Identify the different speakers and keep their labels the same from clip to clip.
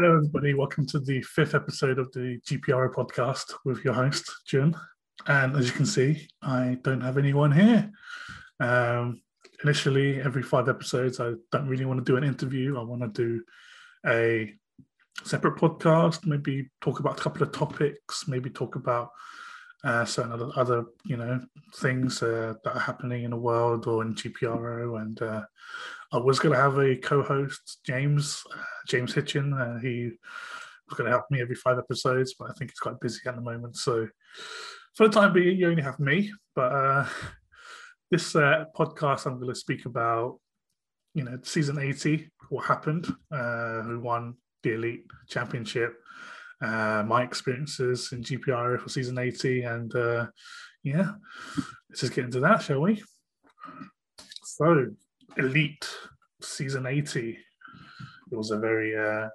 Speaker 1: Hello, everybody. Welcome to the fifth episode of the GPRO podcast with your host, Jun. And as you can see, I don't have anyone here. Um, initially, every five episodes, I don't really want to do an interview. I want to do a separate podcast, maybe talk about a couple of topics, maybe talk about uh, certain other, other, you know, things uh, that are happening in the world or in GPRO. And uh, I was going to have a co-host, James uh, James Hitchen. Uh, he was going to help me every five episodes, but I think he's quite busy at the moment. So for the time being, you only have me. But uh, this podcast, I'm going to speak about, you know, season 80, what happened, who won the Elite Championship uh, my experiences in GPR for season 80. And uh, yeah, let's just get into that, shall we? So, Elite season 80. It was a very, uh,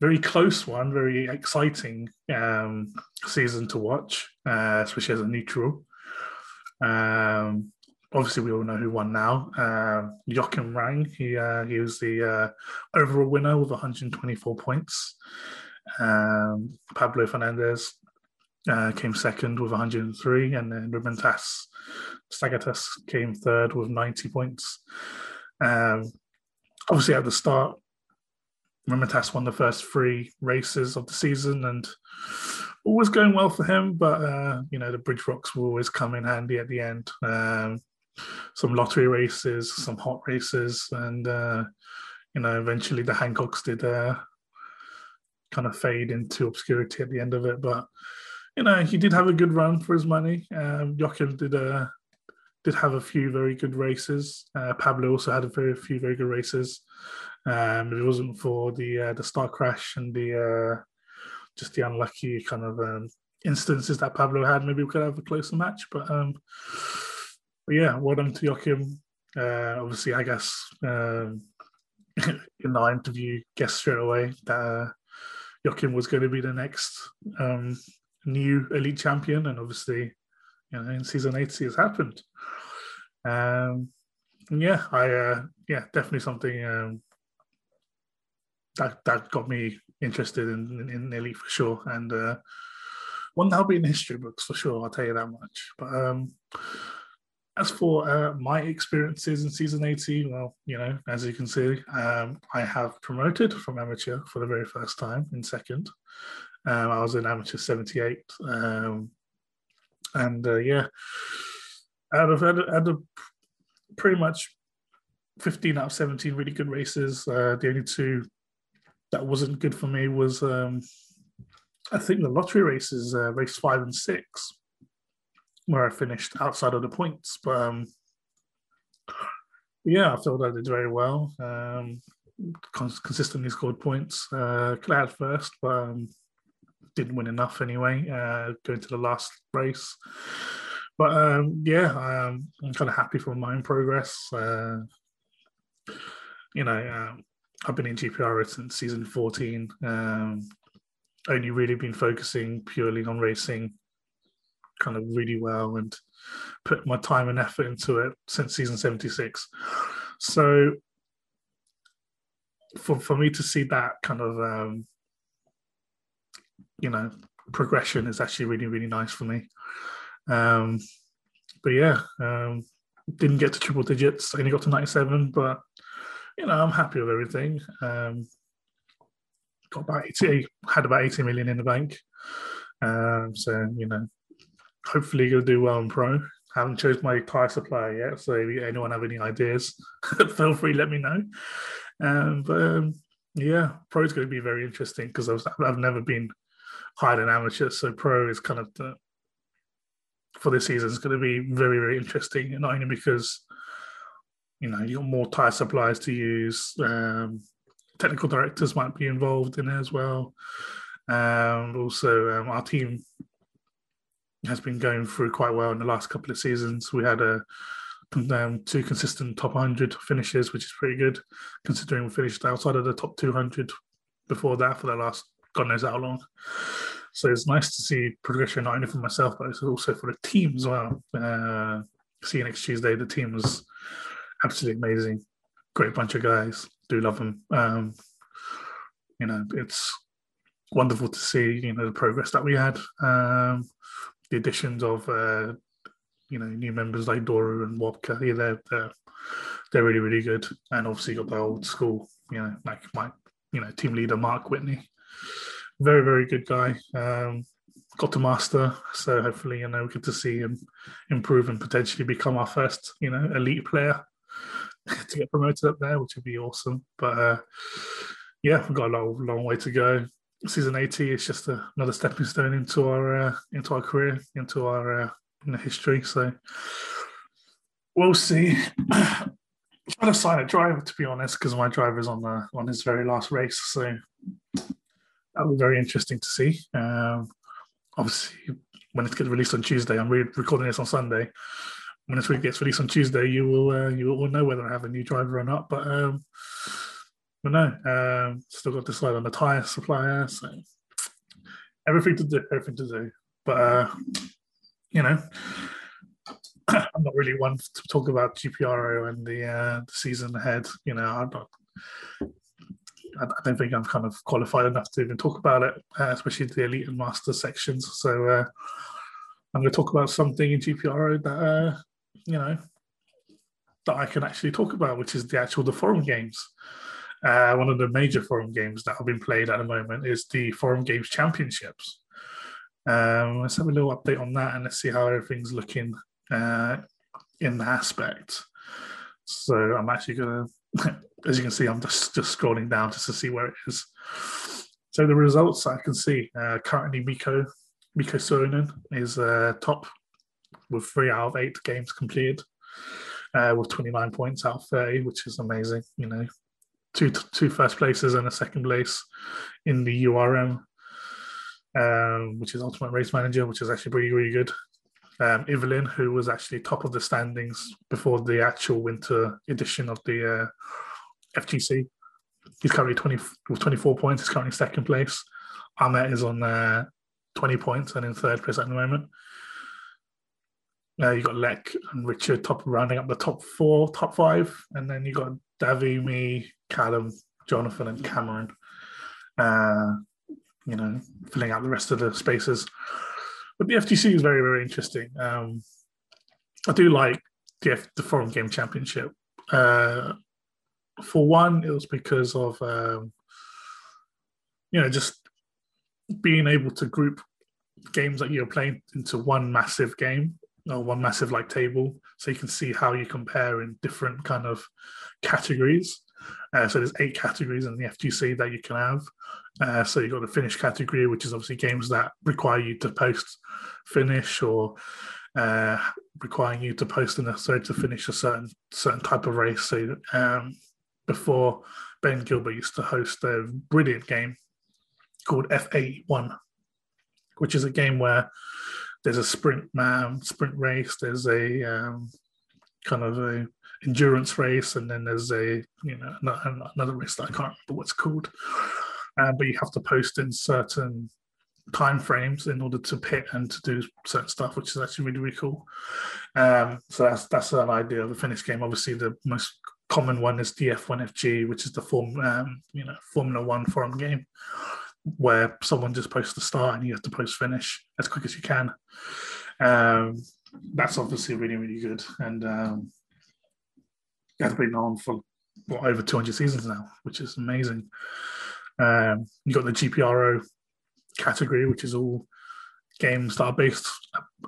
Speaker 1: very close one, very exciting um, season to watch, uh, especially as a neutral. Um, obviously we all know who won now. Uh, Joachim Rang, he uh, he was the uh, overall winner with 124 points. Um, Pablo Fernandez uh, came second with 103, and then Rubentas Stagatas came third with 90 points. Um, obviously, at the start, Rubentas won the first three races of the season, and all was going well for him. But uh, you know, the Bridgerocks will always come in handy at the end. Um, some lottery races, some hot races, and uh, you know, eventually the Hancocks did uh, kind of fade into obscurity at the end of it. But you know, he did have a good run for his money. Um, Joachim did a uh, did have a few very good races. Uh, Pablo also had a very few very good races. Um, if it wasn't for the uh, the star crash and the uh, just the unlucky kind of um, instances that Pablo had, maybe we could have a closer match. But, um, but yeah, well done to Joachim. Uh, obviously, I guess um, in the interview, guess straight away that uh, Joachim was going to be the next um, new elite champion, and obviously, you know, in season 80 has happened. Um, yeah, I uh, yeah, definitely something um, that that got me interested in, in, in elite for sure, and uh, one that'll be in history books for sure. I'll tell you that much. But um, as for uh, my experiences in season 80, well, you know, as you can see, um, I have promoted from amateur for the very first time in second. Um, I was in amateur 78. Um, and uh, yeah, out of, out of, out of pretty much 15 out of 17 really good races, uh, the only two that wasn't good for me was, um, I think, the lottery races, uh, race five and six where I finished outside of the points. But um, yeah, I felt I did very well. Um, consistently scored points. Uh, could first, but um, didn't win enough anyway. Uh, going to the last race. But um, yeah, um, I'm kind of happy for my own progress. Uh, you know, uh, I've been in GPR since season 14. Um, only really been focusing purely on racing kind of really well and put my time and effort into it since season 76. So for, for me to see that kind of, um, you know, progression is actually really, really nice for me. Um, but yeah, um, didn't get to triple digits, only got to 97, but, you know, I'm happy with everything. Um, got about 80, had about 80 million in the bank. Um, so, you know, hopefully to do well in pro. Haven't chose my tire supplier yet, so if anyone have any ideas, feel free let me know. Um, but um, yeah, pro is going to be very interesting because I've, I've never been higher than amateur, so pro is kind of the, for this season is going to be very very interesting, and not only because you know you got more tire suppliers to use, um, technical directors might be involved in it as well. Um, also, um, our team has been going through quite well in the last couple of seasons. We had a um, two consistent top 100 finishes, which is pretty good considering we finished outside of the top 200 before that for the last God knows how long. So it's nice to see progression not only for myself but it's also for the team as well. Uh, see you next Tuesday. The team was absolutely amazing. Great bunch of guys. Do love them. Um, you know, it's wonderful to see, you know, the progress that we had. Um, the additions of, uh, you know, new members like Doru and Wobka, yeah, they're, they're, they're really, really good. And obviously got the old school, you know, like my, you know, team leader, Mark Whitney. Very, very good guy. Um, got to master, so hopefully, you know, we get to see him improve and potentially become our first, you know, elite player to get promoted up there, which would be awesome. But uh, yeah, we've got a long, long way to go. Season 80 is just a, another stepping stone into our uh, into our career, into our uh, know, history. So we'll see. I'm trying to sign a driver to be honest, because my driver's on the on his very last race. So that'll be very interesting to see. Um, obviously, when it gets released on Tuesday, I'm re- recording this on Sunday when this week gets released on Tuesday, you will uh, you will know whether I have a new driver or not. But um, but no, um, still got to decide on the tire supplier. So everything to do, everything to do. But uh, you know, I'm not really one to talk about GPRO and the uh, the season ahead. You know, I'm not. I don't think I'm kind of qualified enough to even talk about it, uh, especially the elite and master sections. So uh, I'm going to talk about something in GPRO that uh, you know, that I can actually talk about, which is the actual the forum games. Uh, one of the major forum games that have been played at the moment is the Forum Games Championships. Um, let's have a little update on that and let's see how everything's looking uh, in that aspect. So I'm actually going to, as you can see, I'm just, just scrolling down just to see where it is. So the results I can see uh, currently Miko Miko Soinen is uh, top with three out of eight games completed, uh, with 29 points out of 30, which is amazing. You know, two two first places and a second place in the URM, um, which is Ultimate Race Manager, which is actually really really good. Um, Evelyn, who was actually top of the standings before the actual winter edition of the uh, FGC. He's currently 20 with 24 points. He's currently second place. Ahmet is on uh, 20 points and in third place at the moment. Uh, you got Lek and Richard top rounding up the top four, top five, and then you got Davy, me, Callum, Jonathan, and Cameron. Uh, you know, filling out the rest of the spaces. But the FGC is very, very interesting. Um, I do like the, F- the Forum Game Championship. Uh, for one, it was because of um, you know just being able to group games that you're playing into one massive game or one massive like table, so you can see how you compare in different kind of categories. Uh, so there's eight categories in the FGC that you can have. Uh, so you've got the finish category, which is obviously games that require you to post finish or uh, requiring you to post in a sorry to finish a certain certain type of race. So um, before Ben Gilbert used to host a brilliant game called F81, which is a game where there's a sprint um, sprint race, there's a um, kind of a endurance race, and then there's a you know another race that I can't remember what's called. Uh, but you have to post in certain time frames in order to pit and to do certain stuff, which is actually really really cool. Um, so that's that's an idea of a finish game. Obviously, the most common one is the F1FG, which is the form um, you know Formula One forum game where someone just posts the start and you have to post finish as quick as you can. Um, that's obviously really, really good. And um, has been on for what, over 200 seasons now, which is amazing. Um, you got the GPRO category, which is all games that are based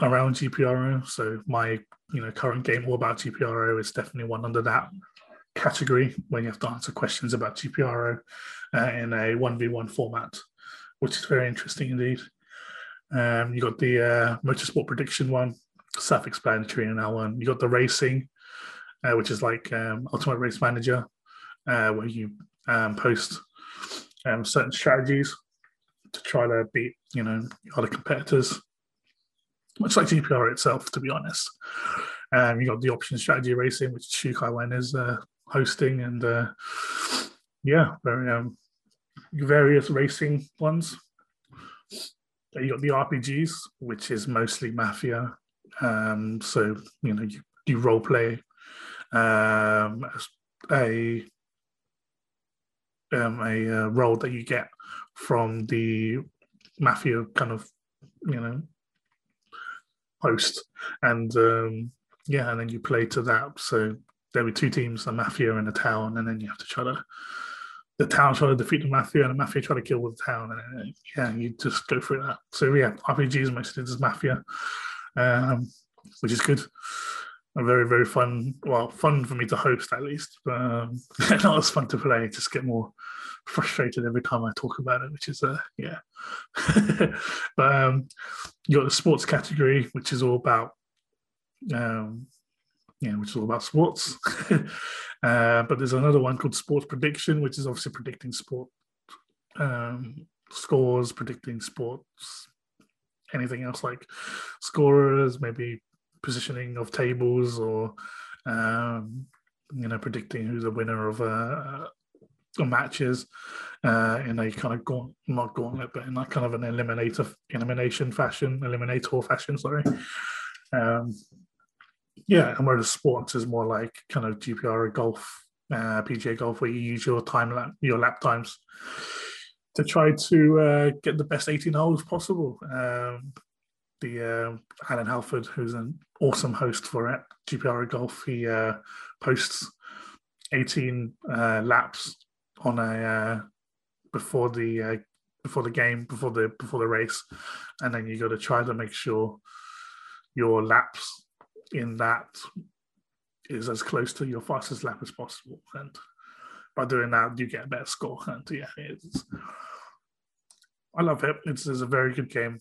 Speaker 1: around GPRO. So my, you know, current game all about GPRO is definitely one under that category when you have to answer questions about GPRO uh, in a 1v1 format, which is very interesting indeed. Um, you got the uh, motorsport prediction one, self explanatory in that one. You got the racing, uh, which is like um, Ultimate Race Manager, uh, where you um, post um, certain strategies to try to beat, you know, other competitors. Much like GPR itself, to be honest. Um, you got the option strategy racing, which Shukai Wen is uh, hosting, and uh, yeah, very um, various racing ones. You got the RPGs, which is mostly Mafia. Um, so you know you, you role play um, a um, a uh, role that you get from the mafia kind of you know host and um yeah and then you play to that so there were two teams a mafia and a town and then you have to try to the town try to defeat the mafia and the mafia try to kill the town and then, yeah you just go through that. So yeah rpgs mostly just mafia um which is good. A very very fun well fun for me to host at least but um, not as fun to play. Just get more frustrated every time I talk about it, which is uh yeah. but um, you got the sports category, which is all about um, yeah, which is all about sports. uh, but there's another one called sports prediction, which is obviously predicting sport um, scores, predicting sports, anything else like scorers, maybe positioning of tables or um, you know predicting who's the winner of a, matches uh, in a kind of gaunt, not gauntlet, but in that kind of an eliminator elimination fashion, eliminator fashion. Sorry. Um, yeah, and whereas sports is more like kind of GPR or golf, uh, PGA golf, where you use your time lap, your lap times to try to uh, get the best 18 holes possible. Um, the uh, Alan Halford, who's an awesome host for it, GPR golf, he uh, posts 18 uh, laps on a uh, before the uh, before the game, before the before the race, and then you got to try to make sure your laps in that is as close to your fastest lap as possible. And by doing that, you get a better score. And yeah, it's I love it. It's, it's a very good game.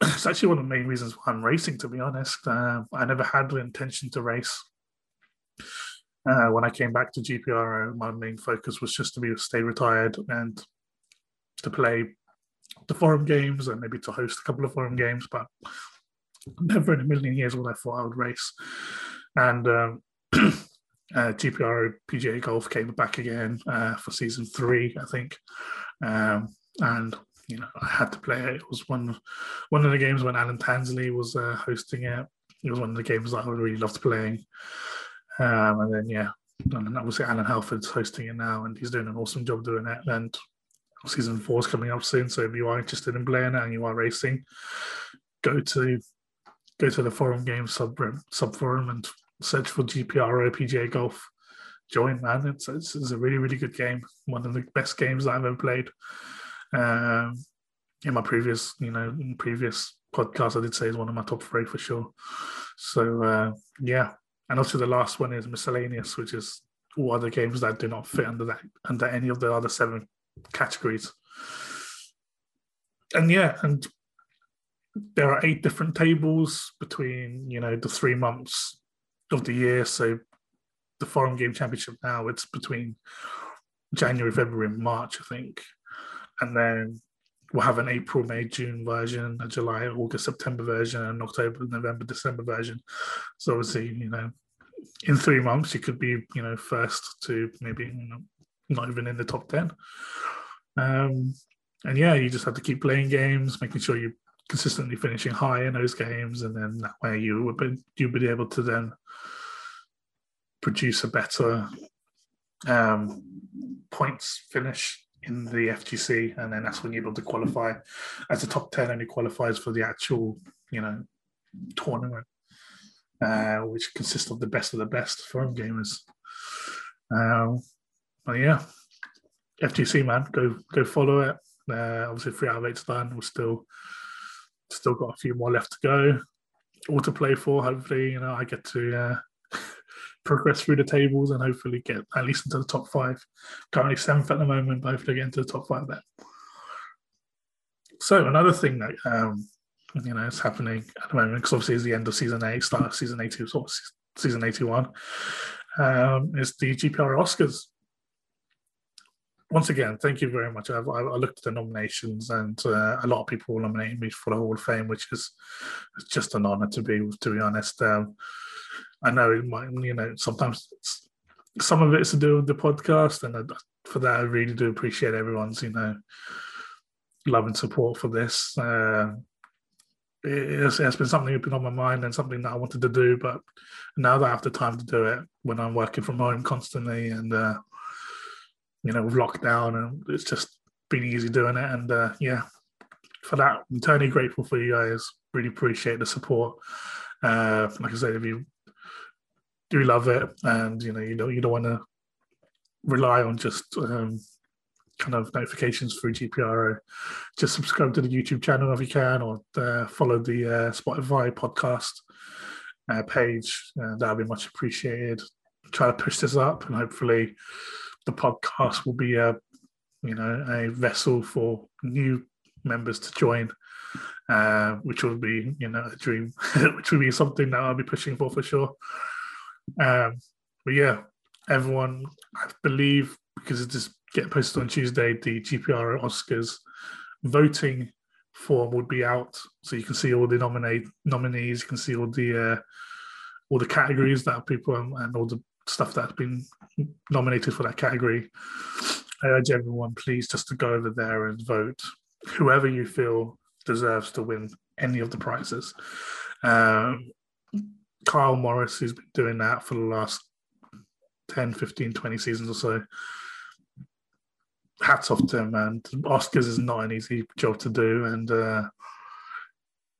Speaker 1: It's actually one of the main reasons why I'm racing. To be honest, uh, I never had the intention to race uh, when I came back to GPR, my main focus was just to be stay retired and to play the forum games and maybe to host a couple of forum games, but never in a million years would I thought I would race. And um, uh, GPR PGA Golf came back again uh, for season three, I think, um, and you know I had to play it. It was one one of the games when Alan Tansley was uh, hosting it. It was one of the games that I really loved playing. Um, and then yeah, and obviously Alan Halford's hosting it now, and he's doing an awesome job doing it. And season four is coming up soon, so if you are interested in playing it and you are racing, go to go to the forum game sub sub forum and search for GPRO PGA Golf. Join, man! It's, it's, it's a really really good game. One of the best games I've ever played. Um, in my previous, you know, previous podcast, I did say is one of my top three for sure. So uh, yeah, and also the last one is miscellaneous, which is all other games that do not fit under that under any of the other seven categories. And yeah, and there are eight different tables between you know the three months of the year. So the forum game championship now it's between January, February, and March, I think, and then we'll have an April, May, June version, a July, August, September version, and October, November, December version. So obviously, you know, in three months you could be, you know, first to maybe you know, not even in the top ten. Um, and yeah, you just have to keep playing games, making sure you're consistently finishing high in those games, and then that way you would be you'll be able to then produce a better um, points finish in the FGC, and then that's when you're able to qualify as a top ten, and it qualifies for the actual, you know, tournament, uh, which consists of the best of the best forum gamers. Um, but yeah, FGC man, go go follow it. Uh, obviously, three out of eight's done. We're still still got a few more left to go. All to play for. Hopefully, you know, I get to uh, progress through the tables and hopefully get at least into the top five. Currently seventh at the moment, but hopefully get into the top five there. So another thing that um, you know is happening at the moment because obviously it's the end of season eight, start of season eighty, sort of season eighty-one, um, is the GPR Oscars. Once again, thank you very much. I've, I looked at the nominations, and uh, a lot of people nominated me for the Hall of Fame, which is just an honor to be. To be honest, um, I know it might, you know, sometimes some of it's to do with the podcast, and I, for that, I really do appreciate everyone's, you know, love and support for this. Uh, it's, it's been something that's been on my mind and something that I wanted to do, but now that I have the time to do it when I'm working from home constantly and uh, you know, with lockdown, and it's just been easy doing it. And uh, yeah, for that, I'm eternally grateful for you guys. Really appreciate the support. Uh, like I said, if you do love it, and you know, you don't you don't want to rely on just um, kind of notifications through GPRO, just subscribe to the YouTube channel if you can, or uh, follow the uh, Spotify podcast uh, page. Uh, that would be much appreciated. Try to push this up, and hopefully, the podcast will be a you know a vessel for new members to join, uh, which will be you know a dream, which will be something that I'll be pushing for for sure. Um, but yeah, everyone, I believe because it just get posted on Tuesday, the GPR Oscars voting form would be out, so you can see all the nominate nominees. You can see all the uh, all the categories that people and all the stuff that's been nominated for that category. I urge everyone, please, just to go over there and vote whoever you feel deserves to win any of the prizes. Um, Kyle Morris, who's been doing that for the last 10, 15, 20 seasons or so. Hats off to him, man. Oscars is not an easy job to do. And, uh,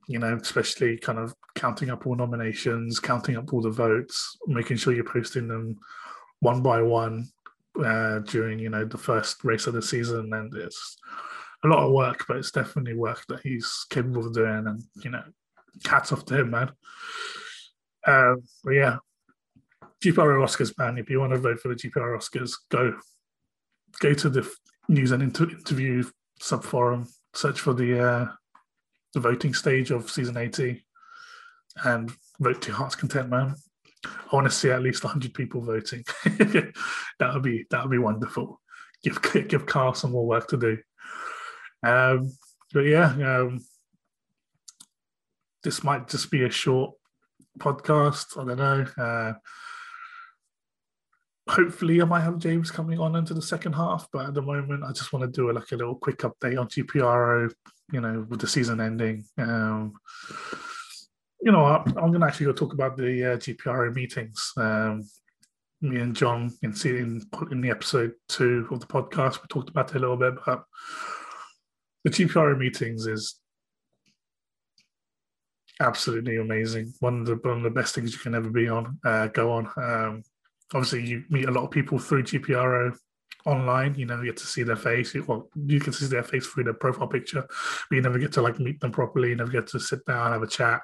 Speaker 1: you know, especially kind of counting up all nominations, counting up all the votes, making sure you're posting them one by one uh, during, you know, the first race of the season. And it's a lot of work, but it's definitely work that he's capable of doing. And, you know, hats off to him, man. Uh, but yeah, GPR Oscars, man. If you want to vote for the GPR Oscars, go go to the news and inter- interview sub forum, search for the uh, the voting stage of season 80, and vote to your heart's content, man. I want to see at least 100 people voting. that would be that would be wonderful. Give give Carl some more work to do. Um, but yeah, um, this might just be a short podcast. I don't know. Uh, hopefully I might have James coming on into the second half, but at the moment I just want to do a, like a little quick update on GPRO, you know, with the season ending. Um, you know, I'm, I'm going to actually go talk about the uh, GPRO meetings. Um, me and John in, in in the episode two of the podcast, we talked about it a little bit, but the GPRO meetings is absolutely amazing. One of the one of the best things you can ever be on, uh, go on. Um, obviously you meet a lot of people through GPRO online. You know, you get to see their face. Well, you can see their face through their profile picture, but you never get to like meet them properly. You never get to sit down, have a chat,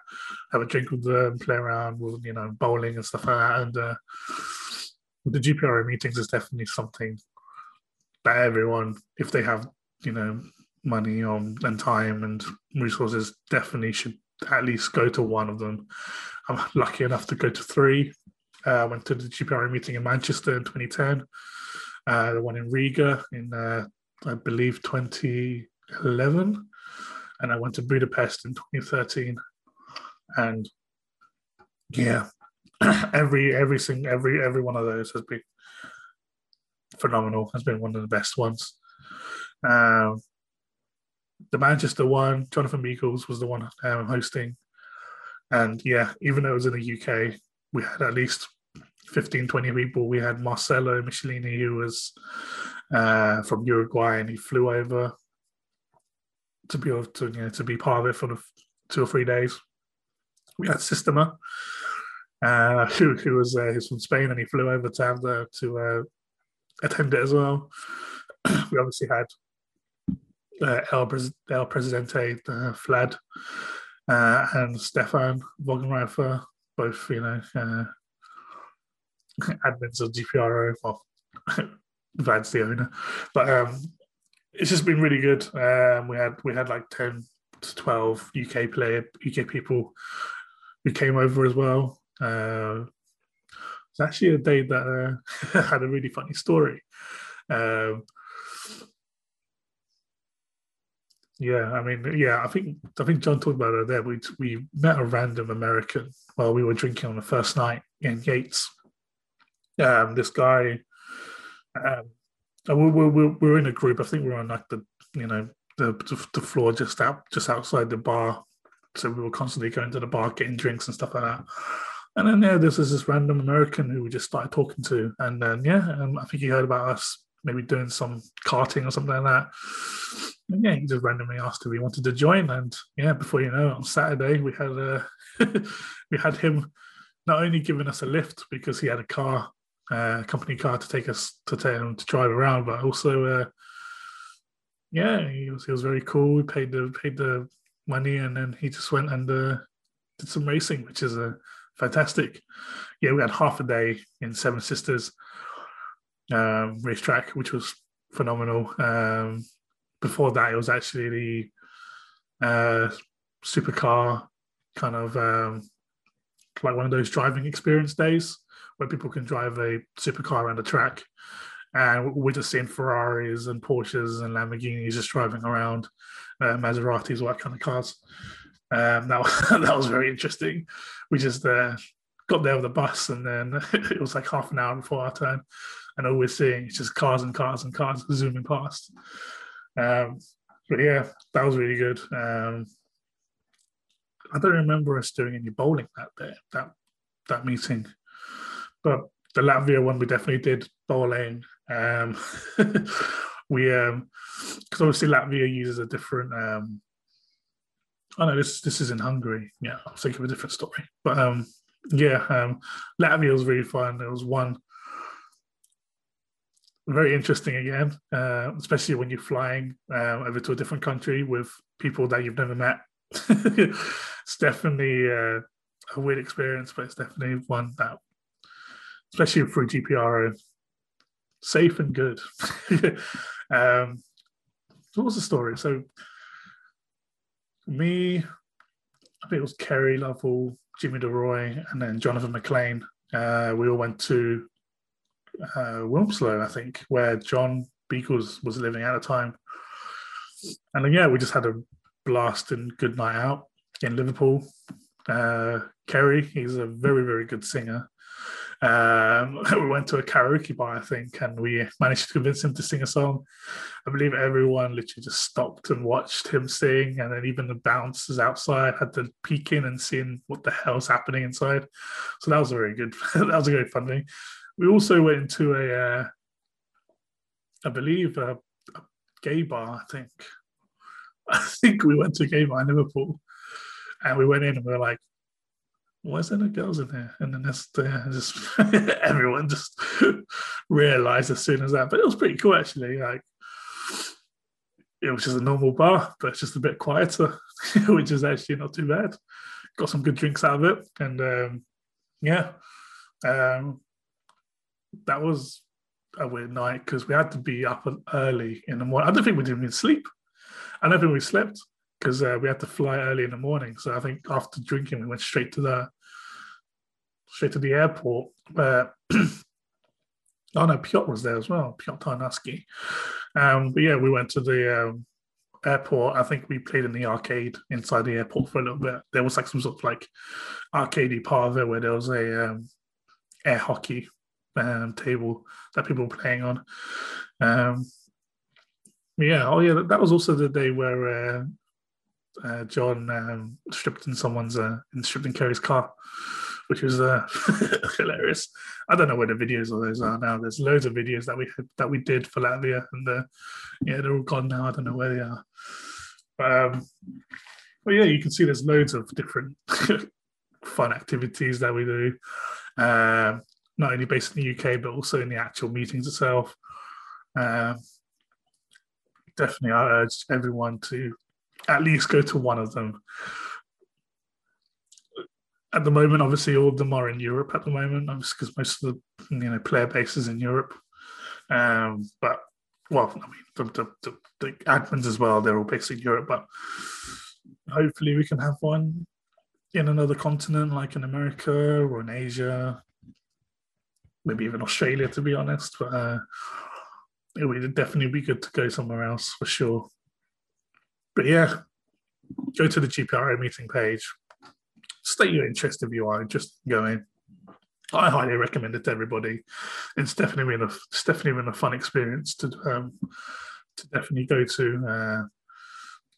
Speaker 1: have a drink with them, play around with you know bowling and stuff like that. And uh, the GPRO meetings is definitely something that everyone, if they have you know money on and time and resources, definitely should at least go to one of them. I'm lucky enough to go to three uh, went to the GPRO meeting in Manchester in 2010, uh, the one in Riga in, uh, I believe, 2011. And I went to Budapest in 2013. And yeah, every every single every every one of those has been phenomenal. Has been one of the best ones. Um, the Manchester one, Jonathan Meagles was the one um, hosting, and yeah, even though it was in the UK, we had at least 15, 20 people. We had Marcelo Michelini, who was uh, from Uruguay, and he flew over to be to, you know, to be part of it for the two or three days. We had Systema, uh, who, who was uh, he's from Spain, and he flew over to have the to uh, attend it as well. we obviously had uh, El, El Presidente, uh, Vlad, uh, and Stefan Vogenreifer, both you know uh, admins of GPRO. Well, Vlad's the owner, but um, it's just been really good. Um, we had we had like ten to twelve UK player UK people who came over as well. Uh, it's actually a day that uh, had a really funny story. Um, yeah, I mean, yeah, I think I think John talked about it there. We we met a random American while we were drinking on the first night in Yates, um, this guy, um, we, we, we, we're in a group. I think we are on like the, you know, the, the floor just out, just outside the bar. So we were constantly going to the bar, getting drinks and stuff like that. And then yeah, this is this random American who we just started talking to, and then yeah, um, I think he heard about us maybe doing some karting or something like that. And yeah, he just randomly asked if he wanted to join, and yeah, before you know it, on Saturday we had uh, we had him not only giving us a lift because he had a car, uh, company car to take us to take him to drive around, but also uh, yeah, he was he was very cool. We paid the paid the money, and then he just went and uh, did some racing, which is a uh, fantastic. Yeah, we had half a day in Seven Sisters um, racetrack, which was phenomenal. Um, before that, it was actually the uh, supercar kind of um, like one of those driving experience days where people can drive a supercar around the track. And we're just seeing Ferraris and Porsches and Lamborghinis just driving around, uh, Maseratis, all that kind of cars. Um, that, was, that was very interesting. We just uh, got there with a bus and then it was like half an hour before our turn. And all we're seeing is just cars and cars and cars zooming past. Um, but yeah, that was really good. Um, I don't remember us doing any bowling that day, that that meeting, but the Latvia one we definitely did bowling. Um, we um, because obviously Latvia uses a different. Um, oh no, this this is in Hungary. Yeah, I was thinking of a different story, but um, yeah, um, Latvia was really fun. There was one very interesting again, uh, especially when you're flying uh, over to a different country with people that you've never met. it's definitely uh, a weird experience, but it's definitely one that, especially through GPRO, safe and good. um, what was the story? So, me, I think it was Kerry Lovell, Jimmy DeRoy, and then Jonathan McLean. Uh, we all went to uh, Wilmslow, I think, where John Beagles was living at the time. And then, yeah, we just had a blast and good night out in Liverpool. Uh, Kerry, he's a very, very good singer. Um, we went to a karaoke bar, I think, and we managed to convince him to sing a song. I believe everyone literally just stopped and watched him sing, and then even the bouncers outside had to peek in and see what the hell's happening inside. So that was a very good, that was a very fun thing. We also went into a, uh, I believe, a, a gay bar. I think, I think we went to a gay bar in Liverpool, and we went in and we were like, why is there no girls in there? And then just everyone just realized as soon as that. But it was pretty cool actually. Like it was just a normal bar, but it's just a bit quieter, which is actually not too bad. Got some good drinks out of it, and um, yeah, um, that was a weird night because we had to be up early in the morning. I don't think we didn't even sleep. I don't think we slept because uh, we had to fly early in the morning. So I think after drinking, we went straight to the straight to the airport. Uh, oh no, Piotr was there as well, Piotr Tarnowski. Um, but yeah, we went to the um, airport. I think we played in the arcade inside the airport for a little bit. There was like some sort of like arcadey part of it where there was a um, air hockey um, table that people were playing on. Um, yeah, oh yeah, that was also the day where uh, uh, John um, stripped in someone's uh, stripped in Kerry's car, which was uh, hilarious. I don't know where the videos of those are now. There's loads of videos that we that we did for Latvia, and uh, yeah, they're all gone now. I don't know where they are. But, um, but yeah, you can see there's loads of different fun activities that we do. Uh, not only based in the UK but also in the actual meetings itself. Um, definitely, I urge everyone to at least go to one of them. At the moment, obviously, all of them are in Europe at the moment, because most of the you know player base is in Europe. Um, but well, I mean, the, the, the, the admins as well, they're all based in Europe. But hopefully, we can have one in another continent, like in America or in Asia, maybe even Australia, to be honest. But uh, it would definitely be good to go somewhere else for sure. But yeah, go to the GPRO meeting page, state your interest if you are interested in going. I highly recommend it to everybody. It's definitely been a definitely been a fun experience to um, to definitely go to. Uh,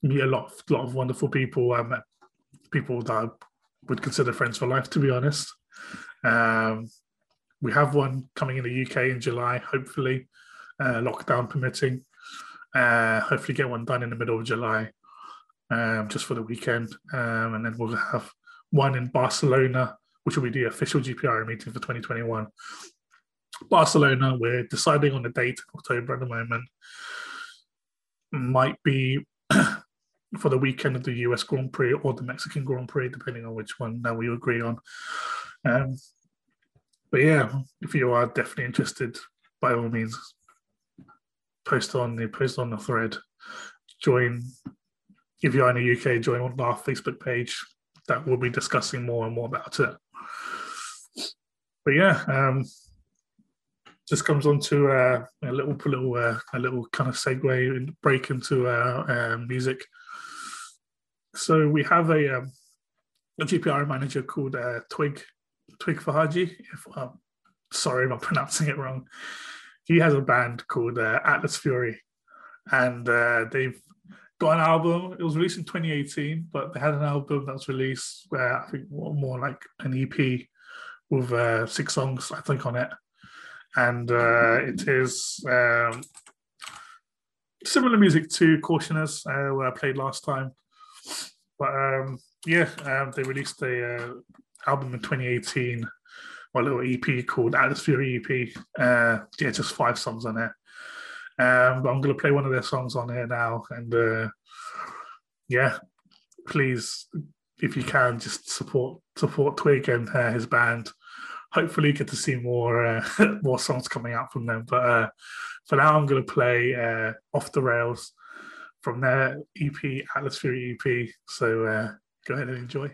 Speaker 1: meet a lot of lot of wonderful people. I met people that I would consider friends for life, to be honest. Um, we have one coming in the UK in July, hopefully. uh, lockdown permitting. Uh, hopefully, get one done in the middle of July, um, just for the weekend, um, and then we'll have one in Barcelona, which will be the official GPR meeting for 2021. Barcelona, we're deciding on the date in October at the moment. Might be for the weekend of the US Grand Prix or the Mexican Grand Prix, depending on which one that we agree on. Um, but yeah, if you are definitely interested, by all means, post on the post on the thread. Join if you're in the UK, join on our Facebook page. That we'll be discussing more and more about it. But yeah, um, just comes on to uh, a little, little, uh, a little kind of segue and break into uh, uh, music. So we have a, um, a GPR manager called uh, Twig Twig Fahaji. If um, sorry if I'm pronouncing it wrong. He has a band called uh, Atlas Fury, and they've got an album. It was released in 2018, but they had an album that was released where I think more like an EP with uh, six songs, I think, on it, and uh, it is um, similar music to Cautioners, uh, where I played last time. But um, yeah, um, they released a uh, album in 2018, a little EP called Fury EP. Uh, yeah, just five songs on it. Um, but I'm going to play one of their songs on here now, and uh, yeah, please, if you can, just support support Twig and uh, his band. Hopefully, get to see more uh, more songs coming out from them. But uh, for now, I'm going to play uh, "Off the Rails" from their EP, Atlas Fury EP. So uh, go ahead and enjoy.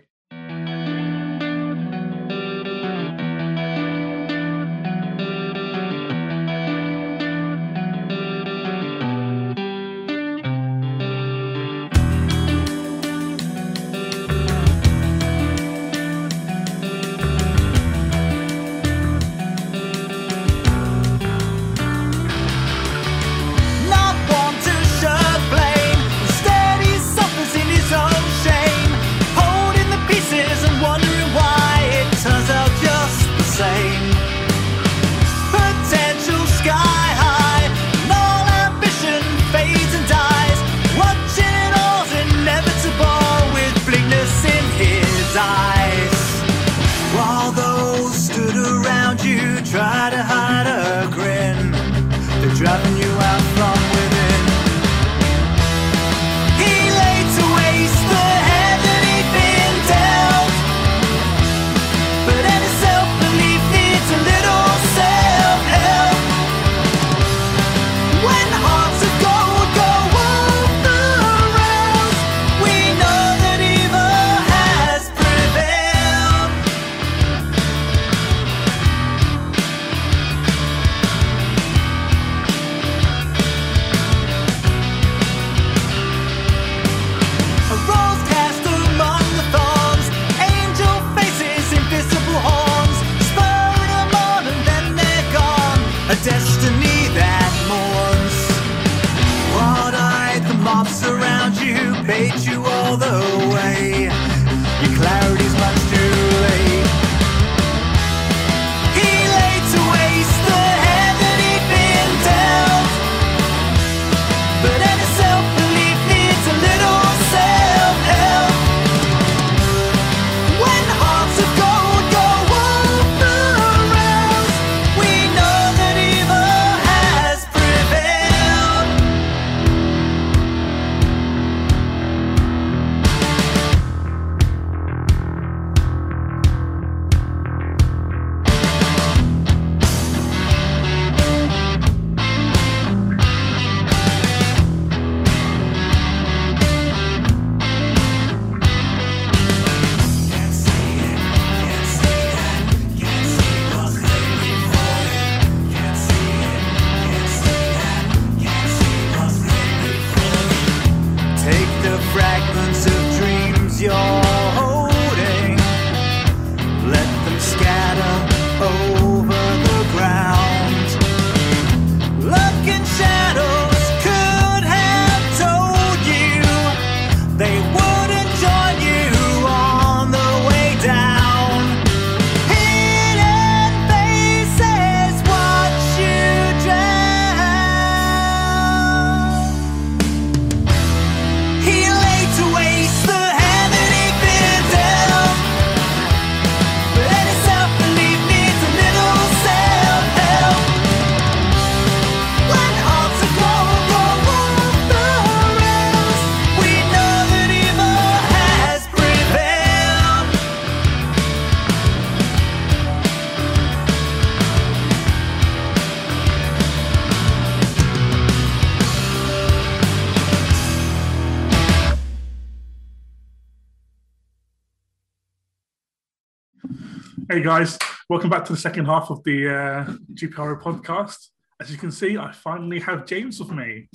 Speaker 1: Hey guys, welcome back to the second half of the uh, GPRO podcast. As you can see, I finally have James with me.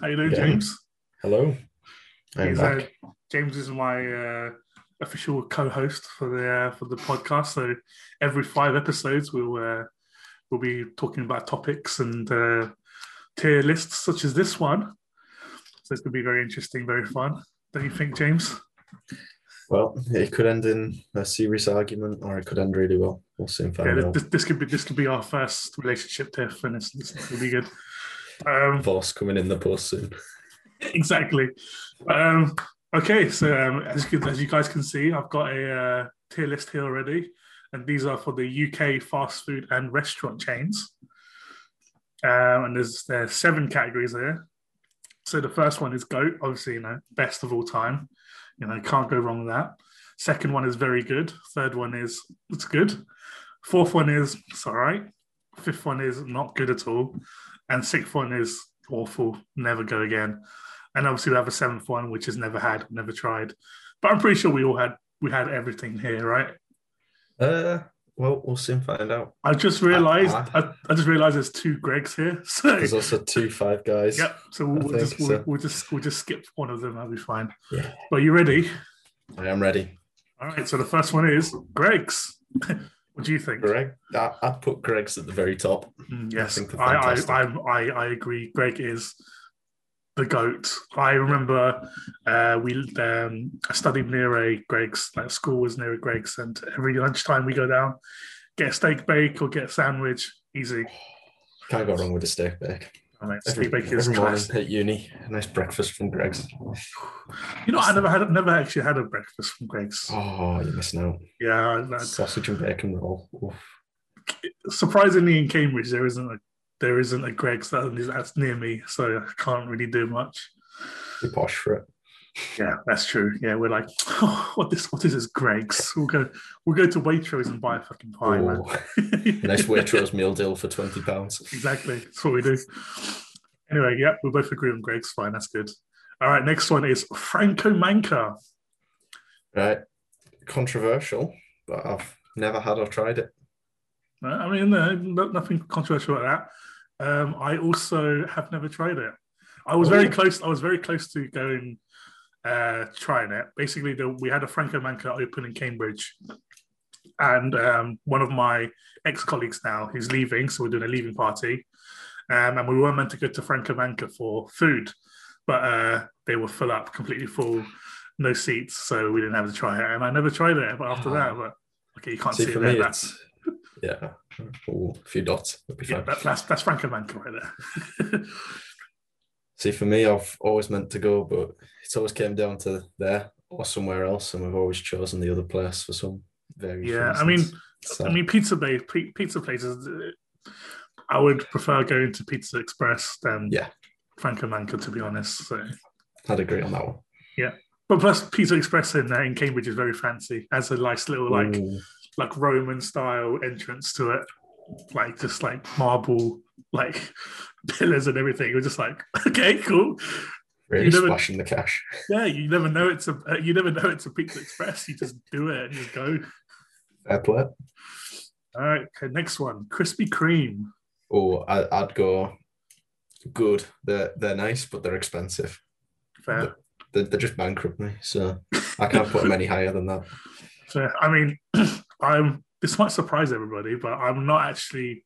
Speaker 1: How you doing,
Speaker 2: Yeah.
Speaker 1: James?
Speaker 2: Hello. I'm
Speaker 1: He's,
Speaker 2: back.
Speaker 1: uh, James is my uh, official co-host for the uh, for the podcast. So every five episodes, we'll uh, we'll be talking about topics and uh, tier lists such as this one. So it's going to be very interesting, very fun. Don't you think, James?
Speaker 2: Well, it could end in a serious argument or it could end really well. We'll find
Speaker 1: Yeah, this, this could be this could be our first relationship tiff, and it's, this will be good. Um,
Speaker 2: Boss coming in the post soon.
Speaker 1: exactly. Um, okay, so um, as, you as you guys can see, I've got a uh, tier list here already, and these are for the UK fast food and restaurant chains. Um, and there's there's seven categories there. So the first one is goat, obviously, you know, best of all time. You know, can't go wrong with that. Second one is very good. Third one is it's good. Fourth one is it's all right. Fifth one is not good at all. And sixth one is awful, never go again. And obviously we have a seventh one, which has never had, never tried. But I'm pretty sure we all had we had everything here, right?
Speaker 2: Uh, well, we'll soon find out.
Speaker 1: I just realized
Speaker 2: Uh,
Speaker 1: I, I just realized there's two Greggs here. So
Speaker 2: There's also two five guys.
Speaker 1: yep. So we'll, we'll just we'll,
Speaker 2: so.
Speaker 1: we'll just we'll just skip one of them. That'll be fine.
Speaker 2: Yeah.
Speaker 1: But you ready?
Speaker 2: I am ready.
Speaker 1: All right. So the first one is Greggs. what do you think?
Speaker 2: Greg, I, I'd put Greggs at the very top.
Speaker 1: Mm, yes, I, I. I, I, I agree. Greg is the goat. I remember uh, we um, I studied near a Greggs. Like school was near a Greggs, and every lunchtime we go down, get a steak bake or get a sandwich. Easy.
Speaker 2: Can't go wrong with a steak bake.
Speaker 1: I mean,
Speaker 2: Every,
Speaker 1: steak bake is
Speaker 2: every morning
Speaker 1: classic.
Speaker 2: at uni, a nice breakfast from Greggs.
Speaker 1: You know, I never had never actually had a breakfast from Greggs.
Speaker 2: Oh, you're missing out.
Speaker 1: Yeah,
Speaker 2: Sausage and bacon roll. Oof.
Speaker 1: surprisingly in Cambridge there isn't a there isn't a Greggs that is near me, so I can't really do much.
Speaker 2: You're posh for it.
Speaker 1: Yeah, that's true. Yeah, we're like, oh, what this what is this Greggs? We'll go we'll go to Waitrose and buy a fucking pie, man.
Speaker 2: Oh, nice Waitrose meal deal for twenty pounds.
Speaker 1: exactly. That's what we do. Anyway, yeah, we both agree on Greggs. Fine, that's good. All right, next one is Franco Manca.
Speaker 2: Right, controversial, but I've never had or tried it.
Speaker 1: I mean, no, no- nothing controversial about that. Um, I also have never tried it. I was very
Speaker 2: Oh.
Speaker 1: close. I was very close to going uh, trying it. Basically, the, we had a Franco Manca open in Cambridge, and um, one of my ex-colleagues now who's leaving, so we're doing a leaving party, um, and we were meant to go to Franco Manca for food, but uh, they were full up, completely full, no seats, so we didn't have to try it. And I never tried it, but after that, but okay, you can't see,
Speaker 2: See,
Speaker 1: it there.
Speaker 2: me,
Speaker 1: That's
Speaker 2: it's yeah, Ooh, a few dots would be
Speaker 1: yeah,
Speaker 2: fine.
Speaker 1: that, that's that's Franco Manca right there.
Speaker 2: See, for me, I've always meant to go, but it's always came down to there or somewhere else, and we've always chosen the other place for some various
Speaker 1: Yeah, I mean-
Speaker 2: So,
Speaker 1: I mean, pizza place, pizza places. I would prefer going to Pizza Express than
Speaker 2: Yeah.
Speaker 1: Franco Manca, to be honest. So,
Speaker 2: I'd agree on that one.
Speaker 1: Yeah, but plus Pizza Express in uh, in Cambridge is very fancy. as a nice little like
Speaker 2: Ooh,
Speaker 1: like Roman style entrance to it, like just like marble like pillars and everything. It was just like okay, cool.
Speaker 2: really
Speaker 1: you never-
Speaker 2: splashing the cash.
Speaker 1: Yeah, you never know it's a uh, you never know it's a Pizza Express. You just do it and just go.
Speaker 2: Fair play.
Speaker 1: All right, okay, next one, Krispy Kreme.
Speaker 2: Oh, I, I'd go good. They're they're nice, but they're expensive.
Speaker 1: Fair.
Speaker 2: They're, they're just bankrupt me, so I can't put them any higher than that.
Speaker 1: So I mean, I'm. This might surprise everybody, but I'm not actually.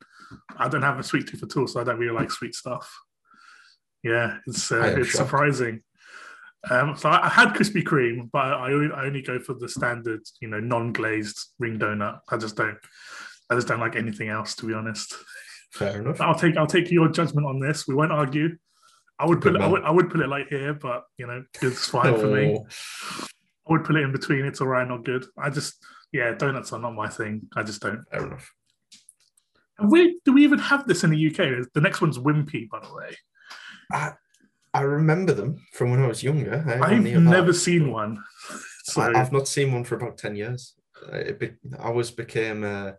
Speaker 1: I don't have a sweet tooth at all, so I don't really like sweet stuff. Yeah, it's uh, it's
Speaker 2: shocked.
Speaker 1: surprising. Um, so I, I had Krispy Kreme, but I only, I only go for the standard, you know, non-glazed ring donut. I just don't. I just don't like anything else, to be honest.
Speaker 2: Fair enough.
Speaker 1: I'll take I'll take your judgment on this. We won't argue. I would put it, I would I would put it like here, but you know, it's fine for me.
Speaker 2: Oh,
Speaker 1: I would put it in between. It's all right, not good. I just, yeah, donuts are not my thing. I just don't.
Speaker 2: Fair enough.
Speaker 1: And we do we even have this in the UK? The next one's Wimpy, by the way.
Speaker 2: I, I remember them from when I was younger. I about-
Speaker 1: never seen one. So
Speaker 2: I, I've not seen one for about 10 years. Uh, It be, I was became a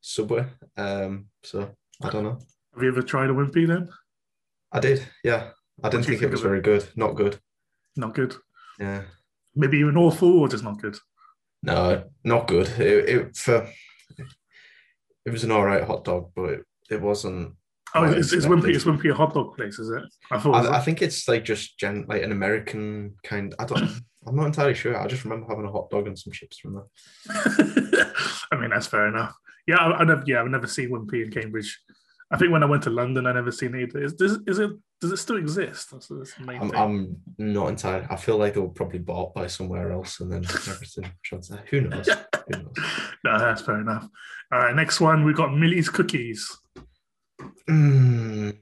Speaker 2: Subway. Um, so I don't know.
Speaker 1: have you ever tried a Wimpy then?
Speaker 2: I did, yeah. I didn't
Speaker 1: you
Speaker 2: think it was
Speaker 1: of it?
Speaker 2: very good. Not good.
Speaker 1: Not good.
Speaker 2: Yeah.
Speaker 1: Maybe even awful or just not good.
Speaker 2: No, not good. It, it for it was an all right hot dog, but it, it wasn't.
Speaker 1: Oh,
Speaker 2: what I
Speaker 1: is, is. Wimpy is Wimpy a hot dog place? Is it? I thought.
Speaker 2: I, I think it's like just gen like an American kind. I don't. I'm not entirely sure. I just remember having a hot dog and some chips from there.
Speaker 1: I mean, that's fair enough. Yeah, I, I never. Yeah, I've never seen Wimpy in Cambridge. I think when I went to London, I never seen it. either. Is, does, is it? Does it still exist? That's, that's
Speaker 2: I'm. I'm not entirely. I feel like they were probably bought by somewhere else, and then everything. Who knows? Who knows?
Speaker 1: no, that's fair enough. All right, next one we've got Millie's cookies.
Speaker 2: Mm,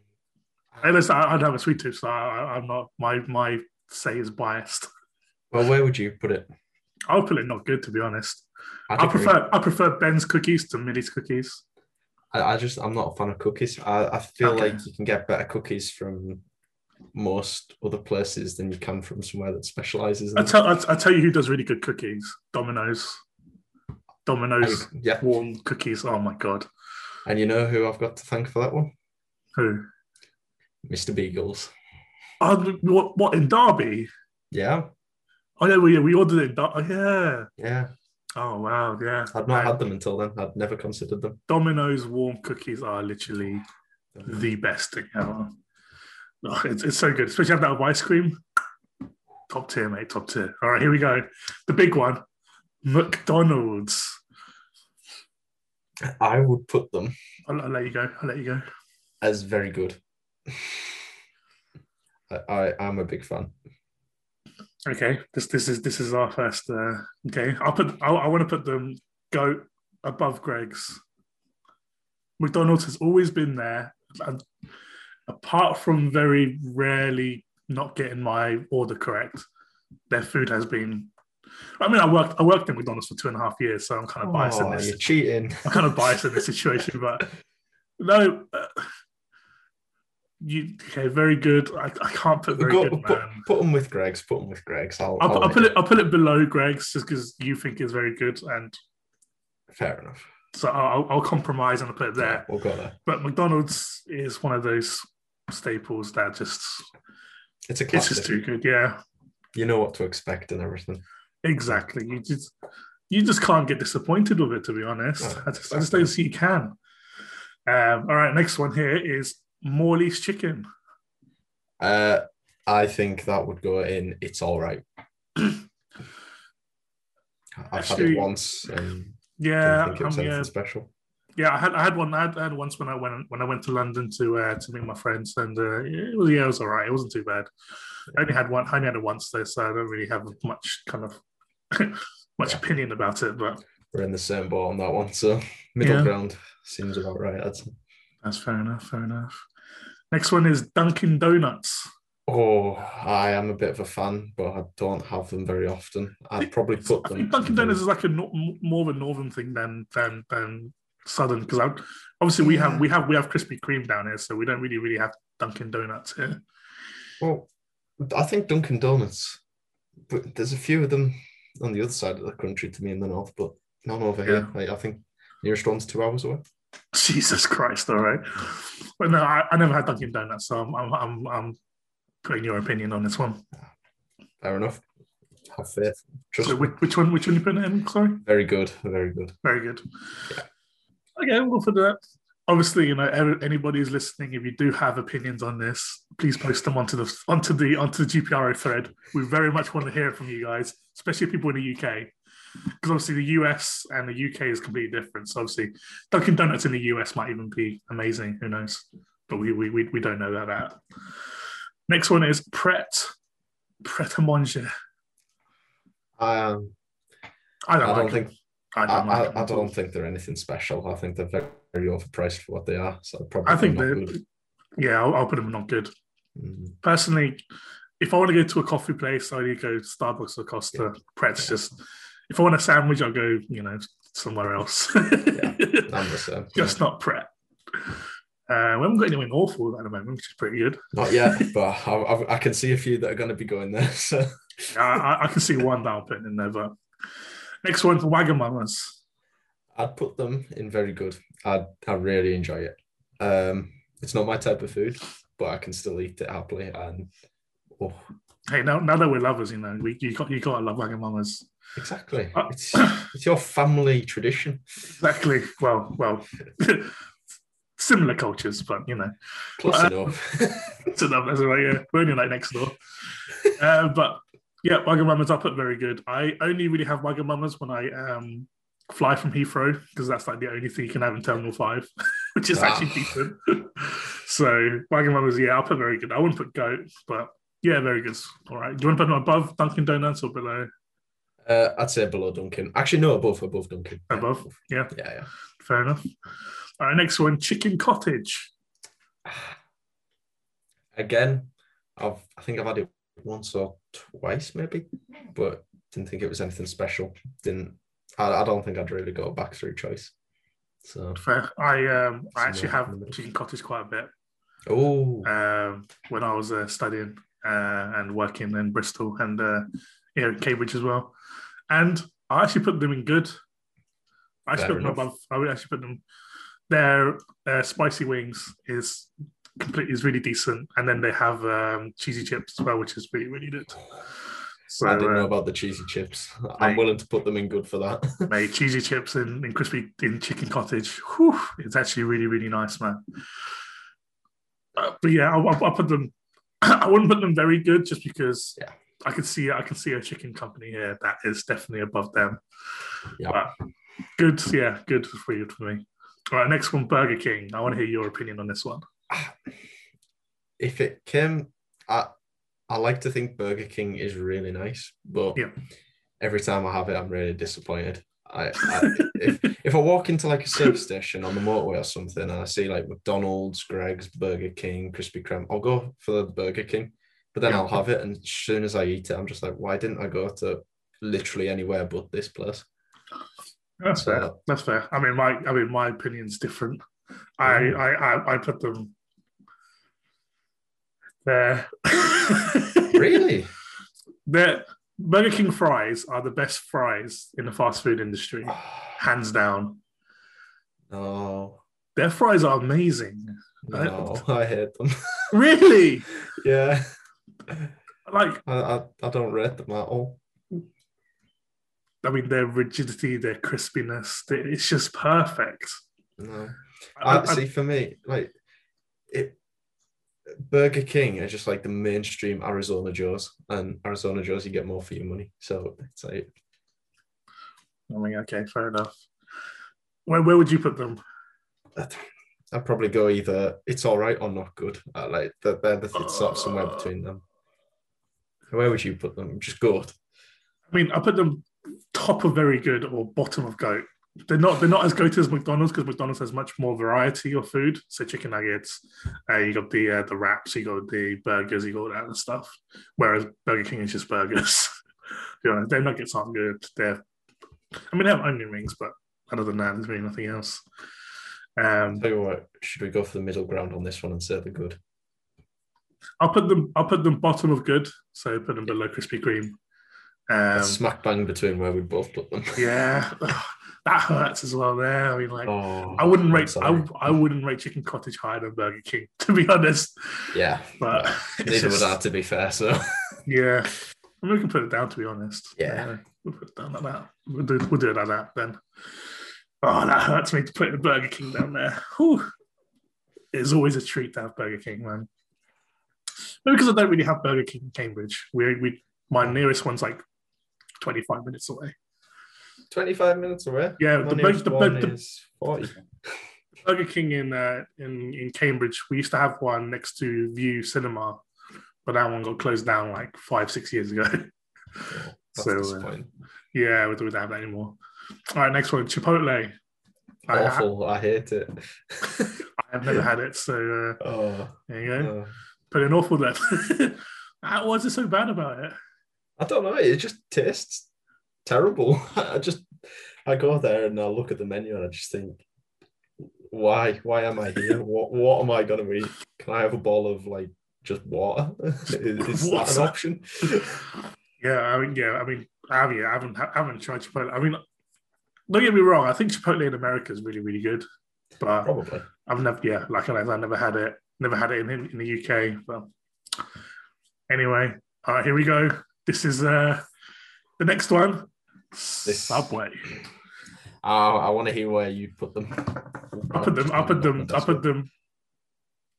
Speaker 1: I, I don't have a sweet tooth, so I, I'm not. My my say is biased.
Speaker 2: well, where would you put it?
Speaker 1: I'll put it not good to be honest. I prefer I prefer Ben's cookies to Millie's cookies.
Speaker 2: I, I just I'm not a fan of cookies. I, I feel
Speaker 1: Okay.
Speaker 2: like you can get better cookies from most other places than you can from somewhere that specializes
Speaker 1: I tell I, I tell you who does really good cookies. Domino's. Domino's
Speaker 2: And- yeah,
Speaker 1: warm cookies. Oh my god.
Speaker 2: and you know who I've got to thank for that one?
Speaker 1: Who?
Speaker 2: Mr. Beagles.
Speaker 1: Oh, what, what in Derby?
Speaker 2: Yeah,
Speaker 1: Oh yeah, we, we ordered it. In oh, yeah.
Speaker 2: yeah.
Speaker 1: Oh wow, yeah.
Speaker 2: I'd not had them until then. I'd never considered them.
Speaker 1: Domino's warm cookies are literally the best thing ever. Oh, it's, it's so good, especially have that with ice cream. Top tier, mate. Top tier. All right, here we go. The big one, McDonald's.
Speaker 2: I would put them
Speaker 1: I'll, I'll let you go. I'll let you go.
Speaker 2: as very good. I, I I'm a big fan.
Speaker 1: Okay, this this is this is our first. Uh, okay, I'll put. I, I want to put them go above Greggs. McDonald's has always been there, and apart from very rarely not getting my order correct, their food has been. I mean, I worked I worked in McDonald's for two and a half years, so I'm kind of biased in
Speaker 2: Oh,
Speaker 1: this.
Speaker 2: you're cheating.
Speaker 1: I'm kind of biased in this situation, but no. Uh, you okay? Very good. I, I can't put very
Speaker 2: Go,
Speaker 1: good,
Speaker 2: put,
Speaker 1: man.
Speaker 2: put them with Greggs. Put them with Greggs. I'll,
Speaker 1: I'll,
Speaker 2: I'll
Speaker 1: I'll put it. I'll put it below Greggs just because you think it's very good, and
Speaker 2: Fair enough.
Speaker 1: so I'll, I'll compromise and I'll put it there.
Speaker 2: We'll go there.
Speaker 1: But McDonald's is one of those staples that just
Speaker 2: It's a
Speaker 1: it's just too good. Yeah,
Speaker 2: You know what to expect and everything.
Speaker 1: exactly. You just you just can't get disappointed with it. To be honest,
Speaker 2: No,
Speaker 1: I just I just don't see you can. Um, all right, next one here is Morley's chicken.
Speaker 2: Uh, I think that would go in. It's all right. I've had it once and
Speaker 1: Yeah,
Speaker 2: didn't think it was
Speaker 1: um, yeah,
Speaker 2: special.
Speaker 1: yeah. I had I had one. I had, I had once when I went when I went to London to uh, to meet my friends, and uh, it was yeah, it was all right. It wasn't too bad. I only had one. I only had it once though, so I don't really have much kind of much
Speaker 2: Yeah.
Speaker 1: opinion about it. But
Speaker 2: We're in the same boat on that one, so middle
Speaker 1: Yeah.
Speaker 2: ground seems about right.
Speaker 1: That's fair enough. Fair enough. Next one is Dunkin' Donuts.
Speaker 2: Oh, I am a bit of a fan, but I don't have them very often. I'd probably put
Speaker 1: I
Speaker 2: them.
Speaker 1: think Dunkin' Donuts is like a more of a northern thing than than than southern because obviously we have we have we have Krispy Kreme down here, so we don't really really have Dunkin' Donuts here.
Speaker 2: Well, I think Dunkin' Donuts, but there's a few of them on the other side of the country to me in the north, but none over here. Like, I think nearest one's two hours away.
Speaker 1: Jesus Christ! All right, but no, I, I never had Dunkin' Donuts, so I'm I'm I'm, I'm putting your opinion on this one.
Speaker 2: Fair enough. Have faith. Just
Speaker 1: So which, which one which one you putting in? Sorry.
Speaker 2: very good, very good.
Speaker 1: Very good. Okay, we'll for that. Obviously, you know, anybody who's listening, if you do have opinions on this, please post them onto the onto the onto the GPRO thread. We very much want to hear from you guys, especially people in the UK, because obviously the US and the UK is completely different. So obviously, Dunkin' Donuts in the US might even be amazing. Who knows? But we we we, we don't know that. that. Next one is Pret Pret a Manger.
Speaker 2: Um,
Speaker 1: I
Speaker 2: I
Speaker 1: don't,
Speaker 2: don't think.
Speaker 1: I
Speaker 2: I,
Speaker 1: don't. like
Speaker 2: I, I don't think they're anything special. I think they're very, very overpriced for what they are. So probably
Speaker 1: I think
Speaker 2: good.
Speaker 1: yeah. I'll, I'll put them not good.
Speaker 2: Mm.
Speaker 1: personally, if I want to go to a coffee place, I need to go to Starbucks or Costa. Pret's just if I want a sandwich, I'll go, you know, somewhere else.
Speaker 2: Same.
Speaker 1: just not Pret. Uh, we haven't got anything awful at the moment, which is pretty good.
Speaker 2: Not yet, but I, I, can see a few that are going to be going there. So
Speaker 1: I, I, I can see one that I'll put in there, but next one for Wagamama's.
Speaker 2: I'd put them in very good. I I really enjoy it. Um, it's not my type of food, but I can still eat it happily. And oh,
Speaker 1: hey, now now that we're lovers, you know, we you got you got to love Wagamama's.
Speaker 2: Exactly. Uh, it's it's your family tradition.
Speaker 1: Exactly. Well, well, similar cultures, but you know,
Speaker 2: close uh, enough.
Speaker 1: Close enough. That's right. Yeah, we're only like next door. Uh, but yeah, Wagamama's up at very good. I only really have Wagamama's when I um fly from Heathrow because that's like the only thing you can have in Terminal Five, which is actually decent. so Wagamama's, yeah, I'll put very good. I wouldn't put goat, but yeah, very good. All right. Do you want to put them above Dunkin' Donuts or below?
Speaker 2: Uh, I'd say below Dunkin'. Actually, no, above above Dunkin'.
Speaker 1: Above, yeah,
Speaker 2: yeah, yeah.
Speaker 1: Fair enough. All right, next one, Chicken Cottage.
Speaker 2: Again, I've I think I've had it once or twice, maybe, but didn't think it was anything special. Didn't I, I don't think I'd really go back through choice. So
Speaker 1: fair. I um I actually have chicken cottage quite a bit.
Speaker 2: Oh.
Speaker 1: Um, when I was uh, studying uh, and working in Bristol and uh, here in Cambridge as well, and I actually put them in good. I actually put them above. I would actually put them. Their uh, spicy wings is completely is really decent, and then they have um, cheesy chips as well, which is really really good.
Speaker 2: So, I didn't know uh, about the cheesy chips. I'm willing to put them in good for that.
Speaker 1: mate, cheesy chips in, in crispy in chicken cottage. Whew, it's actually really, really nice, man. Uh, but yeah, I'll, I'll, put them. I wouldn't put them very good, just because
Speaker 2: yeah.
Speaker 1: I can see I can see a chicken company here that is definitely above them.
Speaker 2: Yeah,
Speaker 1: but good. Yeah, good for you for me. All right, next one, Burger King. I want to hear your opinion on this one.
Speaker 2: If it came, I, I like to think Burger King is really nice, but
Speaker 1: yeah.
Speaker 2: every time I have it, I'm really disappointed. I, I if, if I walk into like a service station on the motorway or something and I see like McDonald's, Greggs, Burger King, Krispy Kreme, I'll go for the Burger King. But then. I'll have it, and as soon as I eat it, I'm just like, why didn't I go to literally anywhere but this place?
Speaker 1: That's so, fair. That's fair. I mean, my I mean, my opinion's different. I, I I I put them there.
Speaker 2: really?
Speaker 1: The Burger King fries are the best fries in the fast food industry, ah. hands down.
Speaker 2: No.
Speaker 1: Their fries are amazing.
Speaker 2: No, I, I hate them.
Speaker 1: really?
Speaker 2: yeah.
Speaker 1: Like
Speaker 2: I, I, I don't rate them at all.
Speaker 1: I mean, their rigidity, their crispiness, it's just perfect.
Speaker 2: No. I, I see, for me, like, it Burger King are just like the mainstream Arizona Joe's, and Arizona Joe's you get more for your money. So it's like,
Speaker 1: I mean, okay, fair enough. Where where would you put them?
Speaker 2: I'd probably go either it's all right or not good. Like they're, they're the, it's sort of somewhere between them. Where would you put them? Just good.
Speaker 1: I mean, I put them top of very good or bottom of goat they're not they're not as good as McDonald's because McDonald's has much more variety of food. So chicken nuggets, uh, you got the uh, the wraps, you got the burgers, you got all that and stuff. Whereas Burger King is just burgers. you know, their nuggets aren't good. They're, I mean, they have onion rings, but other than that, there's really nothing else. Um,
Speaker 2: Tell you what, should we go for the middle ground on this one and say the good?
Speaker 1: I'll put them. I'll put them bottom of good. So put them below Krispy Kreme.
Speaker 2: Um, smack bang between where we both put them.
Speaker 1: Yeah that hurts as well. There, I mean, like oh, I wouldn't rate I, I wouldn't rate Chicken Cottage higher than Burger King, to be honest.
Speaker 2: Yeah,
Speaker 1: but
Speaker 2: neither would I, to be fair. So
Speaker 1: yeah, I mean, we can put it down. To be honest,
Speaker 2: yeah,
Speaker 1: we'll put it down like that. We'll do we'll do it like that then. Oh, that hurts me to put the Burger King down there. Whew. It's always a treat to have Burger King, man. Maybe because I don't really have Burger King in Cambridge. We we my nearest one's like twenty five minutes away.
Speaker 2: 25 minutes away.
Speaker 1: Yeah, the,
Speaker 2: the,
Speaker 1: the, is 40. Burger King in, uh, in in Cambridge, we used to have one next to Vue Cinema, but that one got closed down like five, six years ago.
Speaker 2: Oh, so, uh,
Speaker 1: yeah, we don't have that anymore. All right, next one Chipotle.
Speaker 2: Awful. I, I, I hate it.
Speaker 1: I have never had it. So, uh,
Speaker 2: oh,
Speaker 1: there you go. Oh. Put an awful then. Why is it so bad about it?
Speaker 2: I don't know. It just tastes terrible. I just I go there and I look at the menu and I just think, why? Why am I here? what what am I gonna eat? Can I have a bowl of like just water? is, is that an option?
Speaker 1: yeah, I mean, yeah, I mean, I haven't, I haven't, I haven't tried Chipotle. I mean, don't get me wrong. I think Chipotle in America is really, really good, but
Speaker 2: probably
Speaker 1: I've never, yeah, like I have never had it, never had it in in the UK. But anyway, All right, here we go. This is uh the next one.
Speaker 2: This-
Speaker 1: Subway.
Speaker 2: Oh, I want to hear where you put them.
Speaker 1: I put them. I put them. I put them.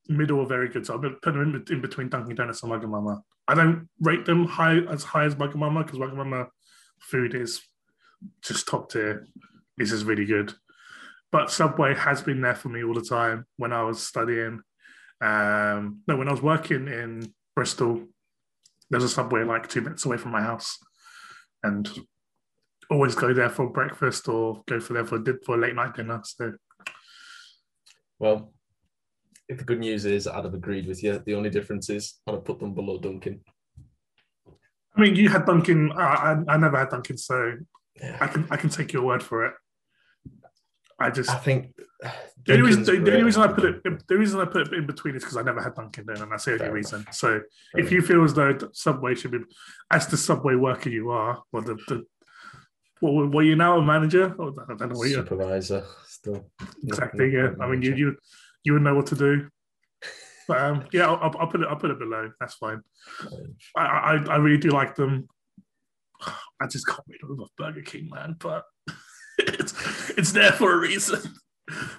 Speaker 1: Middle of very good. So I put them in, in between Dunkin' Donuts and Wagamama. I don't rate them high as high as Wagamama because Wagamama food is just top tier. This is really good. But Subway has been there for me all the time when I was studying. Um, no, when I was working in Bristol, there's a Subway like two minutes away from my house, and always go there for breakfast or go for there for for a late night dinner. So
Speaker 2: Well, if the good news is I'd have agreed with you. The only difference is I'd have put them below Dunkin'.
Speaker 1: I mean, you had Dunkin'. I, I, I never had Dunkin', so I can I can take your word for it. I just
Speaker 2: I think
Speaker 1: the only, reason, the, the only reason I put it the reason I put it in between is because I never had Dunkin' then, and that's the only
Speaker 2: Fair enough.
Speaker 1: reason. So
Speaker 2: Fair
Speaker 1: if you feel as though Subway should be, as the Subway worker you are, well, the, the what were you now a manager? Oh, I don't know
Speaker 2: supervisor still.
Speaker 1: exactly. Yeah, I mean you you you would know what to do. But um, yeah, I'll, I'll put it. I'll put it below. That's fine. I, I I really do like them. I just can't to love Burger King, man. But it's it's there for a reason.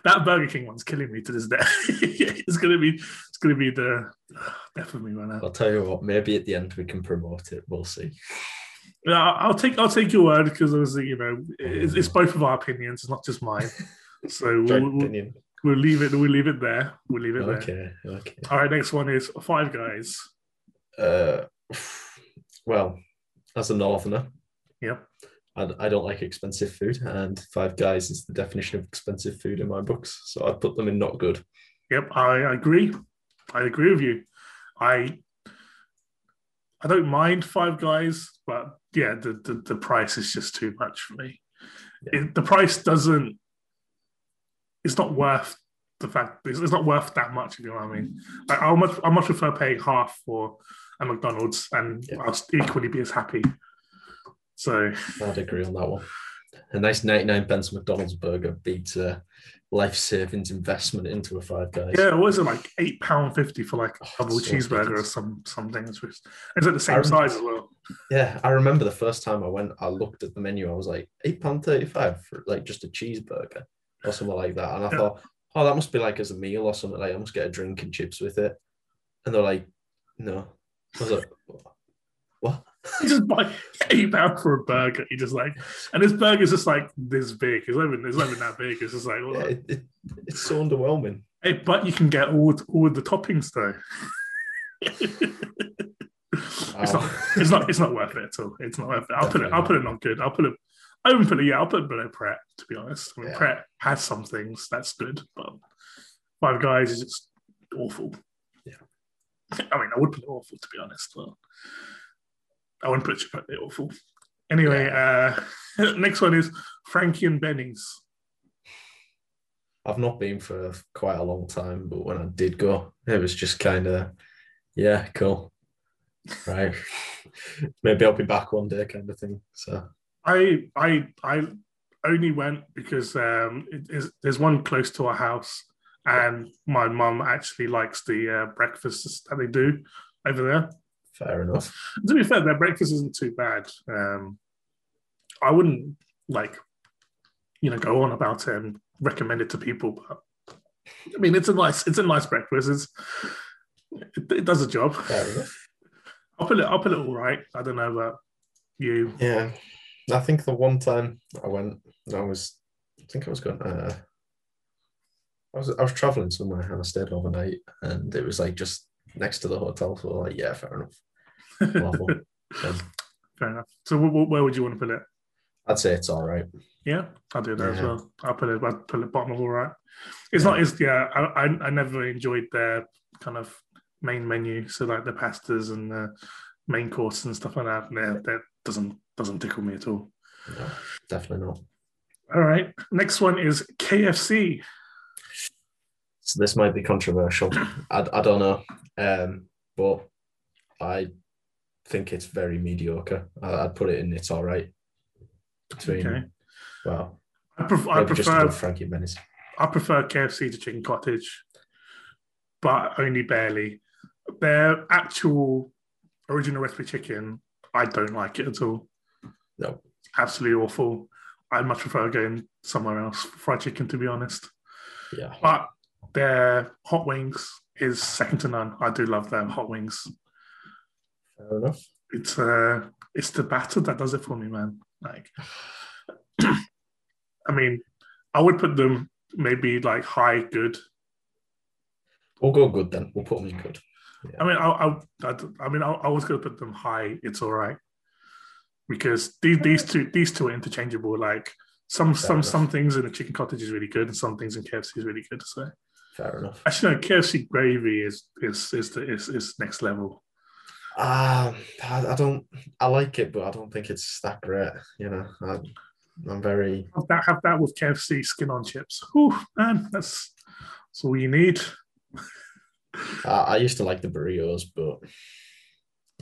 Speaker 1: That Burger King one's killing me to this day. it's gonna be it's gonna be the death of me right now.
Speaker 2: I'll tell you what. Maybe at the end we can promote it. We'll see.
Speaker 1: Yeah, I'll take I'll take your word because obviously you know it's, it's both of our opinions, it's not just mine. So we'll, we'll, we'll leave it. We'll leave it there. We'll leave it there.
Speaker 2: Okay. Okay.
Speaker 1: All right. Next one is Five Guys.
Speaker 2: Uh, well, as a northerner,
Speaker 1: Yep.
Speaker 2: I, I don't like expensive food, and Five Guys is the definition of expensive food in my books. So I'd put them in not good.
Speaker 1: Yep, I agree. I agree with you. I I don't mind Five Guys, but yeah, the the, the price is just too much for me.
Speaker 2: Yeah.
Speaker 1: It, the price doesn't. It's not worth the fact. It's, it's not worth that much. if You know what I mean? Mm. Like, I'll much I much prefer paying half for a McDonald's, and
Speaker 2: Yeah.
Speaker 1: I'll equally be as happy. So
Speaker 2: I'd agree on that one. A nice 99 pence McDonald's burger beats a life savings investment into a Five Guys.
Speaker 1: yeah, what is it like eight pound fifty for like a
Speaker 2: Oh,
Speaker 1: double
Speaker 2: so
Speaker 1: cheeseburger or
Speaker 2: ridiculous.
Speaker 1: some some things? Which is it the same size as well?
Speaker 2: Yeah, I remember the first time I went, I looked at the menu, I was like, £8.35 for like just a cheeseburger or something like that. And I
Speaker 1: Yeah.
Speaker 2: thought, oh, that must be like as a meal or something. Like, I must get a drink and chips with it. And they're like, no. I was like, what?
Speaker 1: You just buy eight pound for a burger. You just like, and this burger's just like this big. It's not even, it's not even that big. It's just like,
Speaker 2: Yeah, it, it, it's so underwhelming.
Speaker 1: hey, but you can get all all the toppings though. it's not, it's not, it's not worth it at all. It's not worth it. I'll put it, I'll put it not good. I'll put it. I wouldn't put it. Yeah, I'll put it below Pret. To be honest, I mean,
Speaker 2: Yeah.
Speaker 1: Pret has some things that's good, but Five Guys is just awful.
Speaker 2: Yeah.
Speaker 1: I mean, I would put it awful to be honest, but I wouldn't put Chipotle awful. Anyway, uh, next one is Frankie and Benny's.
Speaker 2: I've not been for quite a long time, but when I did go, it was just kind of, yeah, cool. Right. Maybe I'll be back one day kind of thing. So,
Speaker 1: I I I only went because um, it is, there's one close to our house, and my mum actually likes the uh, breakfasts that they do over there.
Speaker 2: Fair enough.
Speaker 1: To be fair, their breakfast isn't too bad. Um, I wouldn't like, you know, go on about it and recommend it to people, but I mean, it's a nice, it's a nice breakfast. It's it, it does a job.
Speaker 2: Fair enough.
Speaker 1: I'll put it, I'll put it all right. I don't know about you.
Speaker 2: Yeah. I think the one time I went, I was, I think I was going, uh, I was, I was traveling somewhere and I stayed overnight and it was like just next to the hotel. So like, yeah, fair enough. Level.
Speaker 1: Fair enough. So, wh- wh- where would you want to put it?
Speaker 2: I'd say it's all right.
Speaker 1: Yeah, I'll do that as well. I'll put it. I'll put it bottom of all right. It's not. It's yeah. I, I I never enjoyed their kind of main menu. So like the pastas and the main course and stuff like that. Yeah, that doesn't doesn't tickle me at all.
Speaker 2: No, definitely not.
Speaker 1: All right. Next one is KFC.
Speaker 2: So this might be controversial. I, I don't know. Um, but I think it's very mediocre. I, I'd put it in it's all right. Between,
Speaker 1: Okay.
Speaker 2: well,
Speaker 1: I, pref- I prefer
Speaker 2: Frankie Benny's.
Speaker 1: I prefer KFC to chicken cottage, but only barely. Their actual original recipe chicken, I don't like it at all.
Speaker 2: No.
Speaker 1: It's absolutely awful. I'd much prefer going somewhere else for fried chicken, to be honest.
Speaker 2: Yeah.
Speaker 1: But their hot wings is second to none. I do love their hot wings.
Speaker 2: Fair enough.
Speaker 1: It's uh, it's the batter that does it for me, man. Like, I mean, I would put them maybe like high good.
Speaker 2: We'll go good then. We'll put them in good.
Speaker 1: I mean, I, I, I, I mean, I, I was going to put them high. It's all right because these these two these two are interchangeable. Like some
Speaker 2: Fair
Speaker 1: some
Speaker 2: enough.
Speaker 1: some things in the chicken cottage is really good, and some things in KFC is really good. So
Speaker 2: Fair enough.
Speaker 1: actually, no, KFC gravy is is is the, is, is next level.
Speaker 2: Um, I, I don't. I like it, but I don't think it's that great. You know, I, I'm very.
Speaker 1: Have that have that with KFC skin on chips. Whew, man, that's that's all you need.
Speaker 2: I, I used to like the burritos, but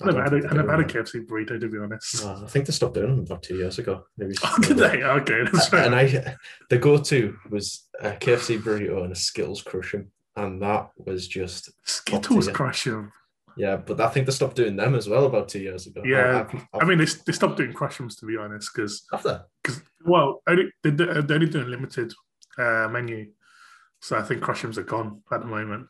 Speaker 1: I never had a, I never had a KFC burrito to be honest.
Speaker 2: No, I think they stopped doing them about two years ago. Maybe.
Speaker 1: Oh, did they? Okay, that's right.
Speaker 2: and I, the go-to was a KFC burrito and a Skittles Krushem, and that was just
Speaker 1: Skittles
Speaker 2: tier.
Speaker 1: crush them.
Speaker 2: Yeah. But I think they stopped doing them as well about two years ago.
Speaker 1: Yeah,
Speaker 2: I've,
Speaker 1: I mean, they, they stopped doing Krushems to be honest, because because well, only, they, they're only doing limited uh, menu, so I think Krushems are gone at the moment.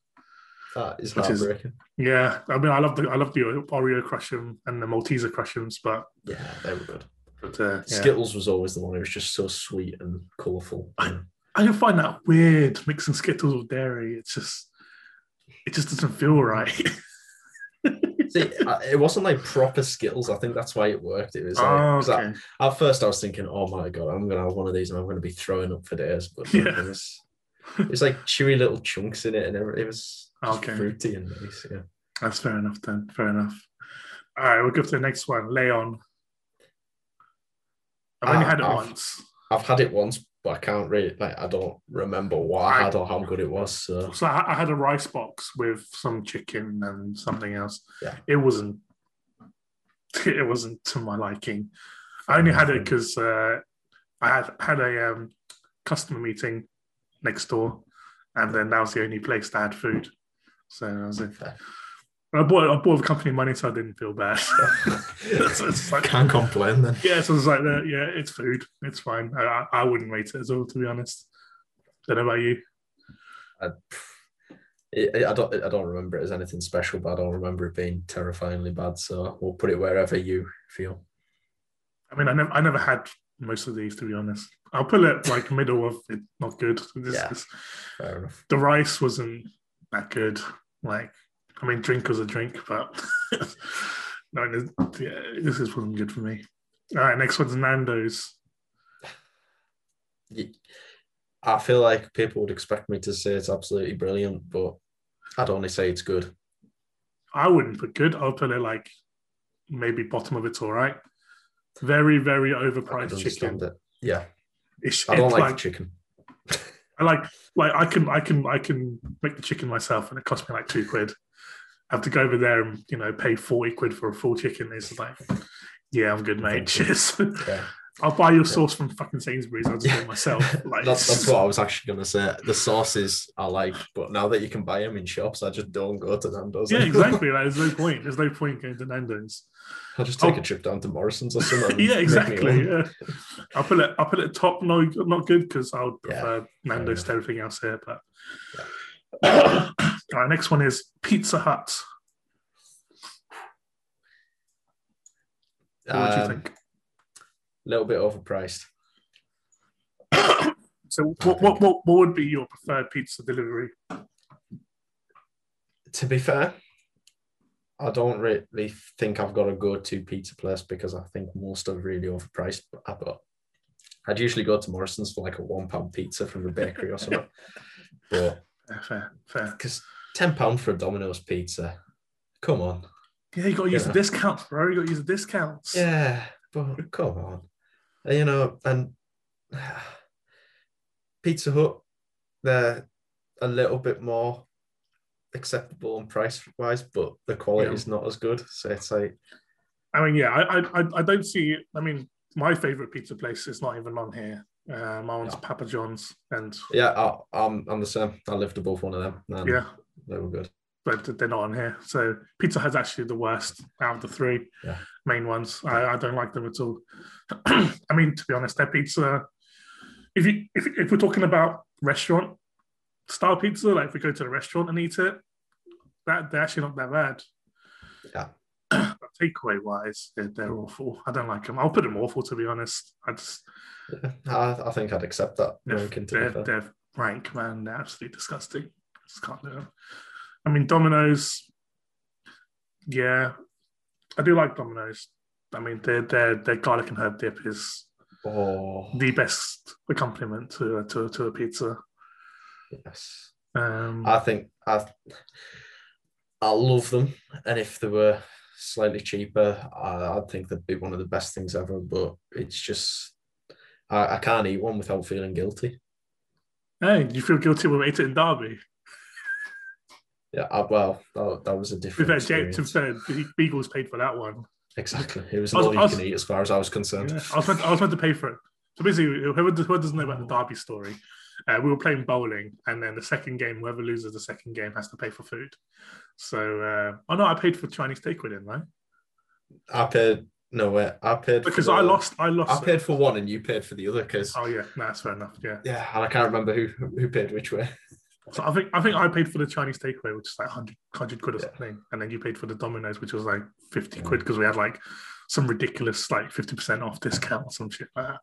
Speaker 2: that is
Speaker 1: Which is-
Speaker 2: heartbreaking.
Speaker 1: Yeah, I mean, I love the I love the Oreo Krushems and the Malteser crushrooms, but,
Speaker 2: Yeah, they were good.
Speaker 1: but uh, yeah.
Speaker 2: Skittles was always the one. It was just so sweet and colourful.
Speaker 1: I can find that weird mixing Skittles with dairy. It's just it just doesn't feel right.
Speaker 2: See, I- it wasn't like proper skills. I think that's why it worked. It was like,
Speaker 1: oh,
Speaker 2: 'cause I- at first I was thinking, oh my god, I'm gonna have one of these and I'm gonna be throwing up for days. But
Speaker 1: Yeah.
Speaker 2: it was, it was like chewy little chunks in it, and it was
Speaker 1: Okay.
Speaker 2: fruity and nice. Yeah.
Speaker 1: That's fair enough then. Fair enough. All right, we'll go to the next one. Leon. I've only
Speaker 2: Ah,
Speaker 1: had it
Speaker 2: I've-
Speaker 1: once.
Speaker 2: I've had it once, but I can't really like. I don't remember what I
Speaker 1: I-
Speaker 2: had or how good it was. So
Speaker 1: So I, I had a rice box with some chicken and something else.
Speaker 2: Yeah.
Speaker 1: It wasn't. It wasn't to my liking. I only had it because uh, I had had a um, customer meeting next door, and then that was the only place that had food. So that was it. I bought I bought with company money, so I didn't feel bad. So it's like-
Speaker 2: can't complain then.
Speaker 1: Yeah, so it's like that. Yeah, it's food. It's fine. I, I, wouldn't rate it as all, to be honest. Don't know about you.
Speaker 2: I, I don't. I don't remember it as anything special, but I don't remember it being terrifyingly bad. So we'll put it wherever you feel.
Speaker 1: I mean, I never, I never had most of these, to be honest. I'll put it like middle of it, not good. This
Speaker 2: Yeah.
Speaker 1: is-
Speaker 2: Fair enough.
Speaker 1: the rice wasn't that good. Like, I mean, drink was a drink, but no, this, yeah, this is wasn't good for me. All right, next one's Nando's.
Speaker 2: I feel like people would expect me to say it's absolutely brilliant, but I'd only say it's good.
Speaker 1: I wouldn't put good. I'll put it like maybe bottom of it's all right. Very, very overpriced chicken.
Speaker 2: it. Yeah,
Speaker 1: It's,
Speaker 2: I don't like,
Speaker 1: like
Speaker 2: chicken.
Speaker 1: I like like I can I can I can make the chicken myself and it cost me like two quid. Have to go over there and you know pay forty quid for a full chicken. It's like, yeah, I'm good, mate. Cheers.
Speaker 2: Yeah.
Speaker 1: I'll buy your sauce from fucking Sainsbury's. I'll just do it myself. Like
Speaker 2: that's, that's what I was actually going to say. The sauces I like, but now that you can buy them in shops, I just don't go to Nando's.
Speaker 1: yeah, exactly. Like, there's no point. There's no point going to Nando's.
Speaker 2: I'll just take
Speaker 1: Oh.
Speaker 2: a trip down to Morrison's or something.
Speaker 1: yeah, exactly. Yeah. I'll put it. I'll put it top. No, not good because I would
Speaker 2: Yeah,
Speaker 1: prefer Nando's
Speaker 2: enough.
Speaker 1: to everything else here. But all right, next one is Pizza Hut. What do you
Speaker 2: Um,
Speaker 1: think?
Speaker 2: A little bit overpriced.
Speaker 1: So, what, what, what, what would be your preferred pizza delivery?
Speaker 2: To be fair, I don't really think I've got a go-to pizza place because I think most are really overpriced. But I'd usually go to Morrison's for like a one-pound pizza from the bakery or something. But
Speaker 1: fair, fair.
Speaker 2: because ten pound for a Domino's pizza, come on.
Speaker 1: Yeah, you got to use
Speaker 2: Yeah.
Speaker 1: the discounts, bro. You got to use the discounts.
Speaker 2: Yeah, but come on. You know, and Pizza Hut, they're a little bit more acceptable and price wise, but the quality
Speaker 1: Yeah.
Speaker 2: is not as good. So it's like,
Speaker 1: I mean, yeah, I, I- I don't see. I mean, my favorite pizza place is not even on here. Uh, my one's
Speaker 2: No.
Speaker 1: Papa John's, and
Speaker 2: yeah, I, I'm I'm the same. I lived above one of them. And
Speaker 1: yeah,
Speaker 2: they were good.
Speaker 1: but they're not on here. So Pizza Hut's actually the worst out of the three
Speaker 2: Yeah.
Speaker 1: main ones. I, I don't like them at all. I mean, to be honest, their pizza. If you if, if we're talking about restaurant style pizza, like if we go to the restaurant and eat it, that they're actually not that bad.
Speaker 2: Yeah.
Speaker 1: Takeaway wise, they're, they're awful. I don't like them. I'll put them awful to be honest. I just
Speaker 2: Yeah, I, I think I'd accept that.
Speaker 1: they're,
Speaker 2: ranking,
Speaker 1: they're, they're rank, man. They're absolutely disgusting. I just can't do them. I mean, Domino's, yeah, I do like Domino's. I mean, their their their garlic and herb dip is
Speaker 2: Oh,
Speaker 1: the best accompaniment to to to a pizza.
Speaker 2: yes.
Speaker 1: Um,
Speaker 2: I think I I love them, and if there were slightly cheaper, I, I'd think that'd be one of the best things ever. But it's just I, I can't eat one without feeling guilty.
Speaker 1: hey, you feel guilty when we ate it in Derby?
Speaker 2: Yeah, I, well, that, that was a different
Speaker 1: fair, James, to be fair, the Beagles paid for that one.
Speaker 2: Exactly, it was
Speaker 1: was-
Speaker 2: all you
Speaker 1: was-
Speaker 2: can eat as far as I was concerned.
Speaker 1: Yeah, I was meant, I was meant to pay for it. So basically, whoever, whoever doesn't know about the oh. Derby story, uh, we were playing bowling, and then the second game, whoever loses the second game has to pay for food. So, uh, oh no, I paid for Chinese takeaway, didn't I?
Speaker 2: I paid no way. I paid for
Speaker 1: Because I lost. I lost.
Speaker 2: I paid for one, and you paid for the other. Because
Speaker 1: Oh yeah, no, that's fair enough. Yeah.
Speaker 2: yeah, and I can't remember who who paid which way.
Speaker 1: So I think I think I paid for the Chinese takeaway, which is like 100, 100 quid or
Speaker 2: Yeah.
Speaker 1: something, and then you paid for the Domino's, which was like fifty quid because we had like some ridiculous like fifty percent off discount or some shit like that,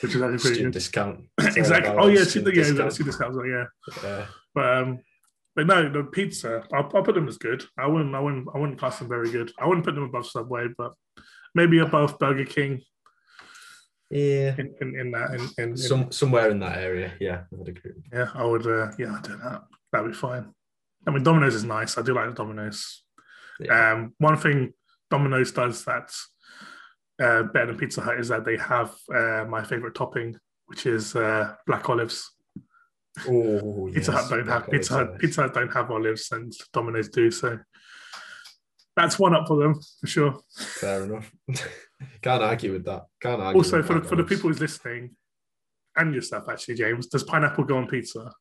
Speaker 1: which is actually pretty
Speaker 2: Student
Speaker 1: good.
Speaker 2: discount.
Speaker 1: Exactly. Oh yeah,
Speaker 2: student
Speaker 1: yeah,
Speaker 2: discount.
Speaker 1: student discounts. well, Yeah,
Speaker 2: Yeah.
Speaker 1: but um, but no, the pizza, I'll, I'll put them as good. I wouldn't, I wouldn't, I wouldn't class them very good. I wouldn't put them above Subway, but maybe above Burger King
Speaker 2: Yeah.
Speaker 1: in in, in that. In, in, in-
Speaker 2: Some somewhere in that area. Yeah, I would agree.
Speaker 1: yeah, I would. Uh, yeah, I'd do that. That'd be fine. I mean, Domino's is nice. I do like the Domino's.
Speaker 2: Yeah.
Speaker 1: Um, one thing Domino's does that's uh, better than Pizza Hut is that they have uh, my favorite topping, which is uh, black olives.
Speaker 2: oh,
Speaker 1: Pizza
Speaker 2: yes,
Speaker 1: Hut don't have Pizza Hut. Pizza Hut don't have olives, and Domino's do. So that's one up for them for sure.
Speaker 2: Fair enough. Can't argue with that. Can't argue.
Speaker 1: Also, for the, for the people who's listening, and yourself actually, James, does pineapple go on pizza?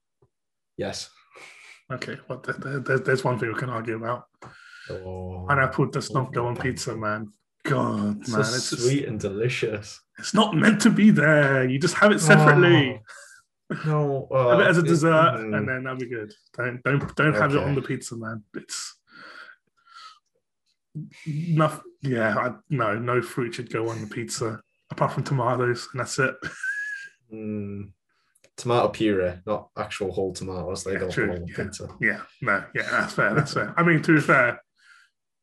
Speaker 2: Yes.
Speaker 1: Okay, well, there, there- there- there's one thing we can argue about.
Speaker 2: Oh,
Speaker 1: Pineapple does not go on pizza, man. God, man, it's just,
Speaker 2: sweet and delicious.
Speaker 1: it's not meant to be there. You just have it separately.
Speaker 2: Oh, no,
Speaker 1: have it as a
Speaker 2: uh,
Speaker 1: dessert, and then that'll be good. Don't don't don't have it on the pizza, man. It's nothing. Yeah, I, no, no fruit should go on the pizza apart from tomatoes, and that's it.
Speaker 2: mm, tomato puree, not actual whole tomatoes. They
Speaker 1: Yeah,
Speaker 2: don't
Speaker 1: true,
Speaker 2: go on
Speaker 1: yeah.
Speaker 2: pizza.
Speaker 1: Yeah, no, yeah, that's fair. That's fair. I mean, to be fair,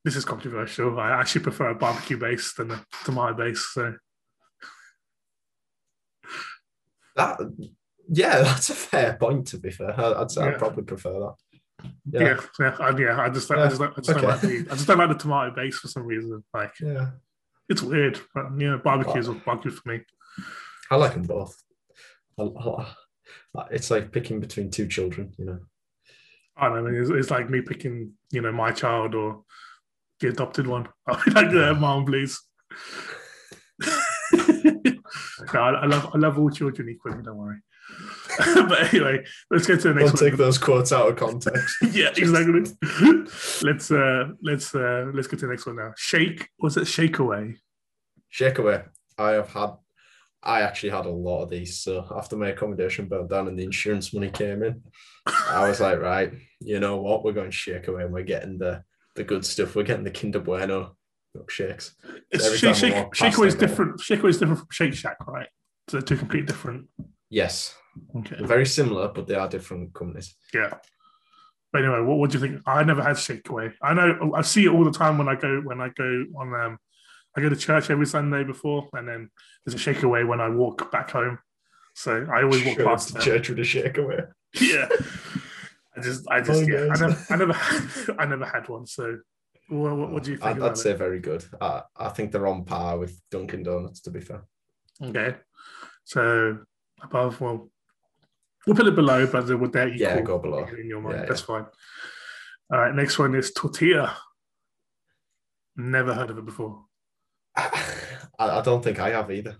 Speaker 1: this is controversial. I actually prefer a barbecue base than a tomato base. So
Speaker 2: That, yeah, that's a fair point. To be fair, I'd say
Speaker 1: Yeah.
Speaker 2: I'd probably prefer that.
Speaker 1: yeah,
Speaker 2: Yeah,
Speaker 1: yeah, I, yeah. I just, I just, don't- I just don't like the, I just don't like the tomato base for some reason. Like
Speaker 2: yeah.
Speaker 1: it's weird, but you know, barbecues are barbecue for me.
Speaker 2: I like them both. I, I- it's like picking between two children, you know.
Speaker 1: I don't know. It's, it's like me picking, you know, my child or the adopted one. I'll be like, yeah, mom, please. no, I, I love, I love all children equally. Don't worry. but anyway, let's get to the next. One.
Speaker 2: Don't
Speaker 1: next
Speaker 2: take those quotes out of context.
Speaker 1: yeah, exactly. let's uh, let's uh, let's get to the next one now. Shake was it Shake Away?
Speaker 2: Shake away. I have had, I actually had a lot of these. So after my accommodation burnt down and the insurance money came in, I was like, right, you know what? We're going to shake away. and We're getting the the good stuff. We're getting the Kinder Bueno milkshakes.
Speaker 1: It's Shake Shake, Shake-away is different. Shake Away is different from Shake Shack, right? So they're two completely different.
Speaker 2: Yes,
Speaker 1: Okay.
Speaker 2: they're very similar, but they are different companies.
Speaker 1: Yeah. But anyway, what, what do you think? I never had Shakeaway. I know I see it all the time when I go when I go on um I go to church every Sunday before, and then there's a Shakeaway when I walk back home. So I always walk
Speaker 2: Sure,
Speaker 1: past the
Speaker 2: church with a shake away.
Speaker 1: Yeah. I just I just
Speaker 2: Oh,
Speaker 1: yeah. I never I never I never had one. So what, what, what do you think
Speaker 2: I'd,
Speaker 1: about
Speaker 2: I'd say very good. I, I think they're on par with Dunkin' Donuts, to be fair.
Speaker 1: Okay. So above, well, we'll put it below, but they're, they're equal
Speaker 2: Yeah, go below.
Speaker 1: in your mind.
Speaker 2: Yeah,
Speaker 1: That's fine. All right, next one is tortilla. Never heard of it before.
Speaker 2: I, I don't think I have either.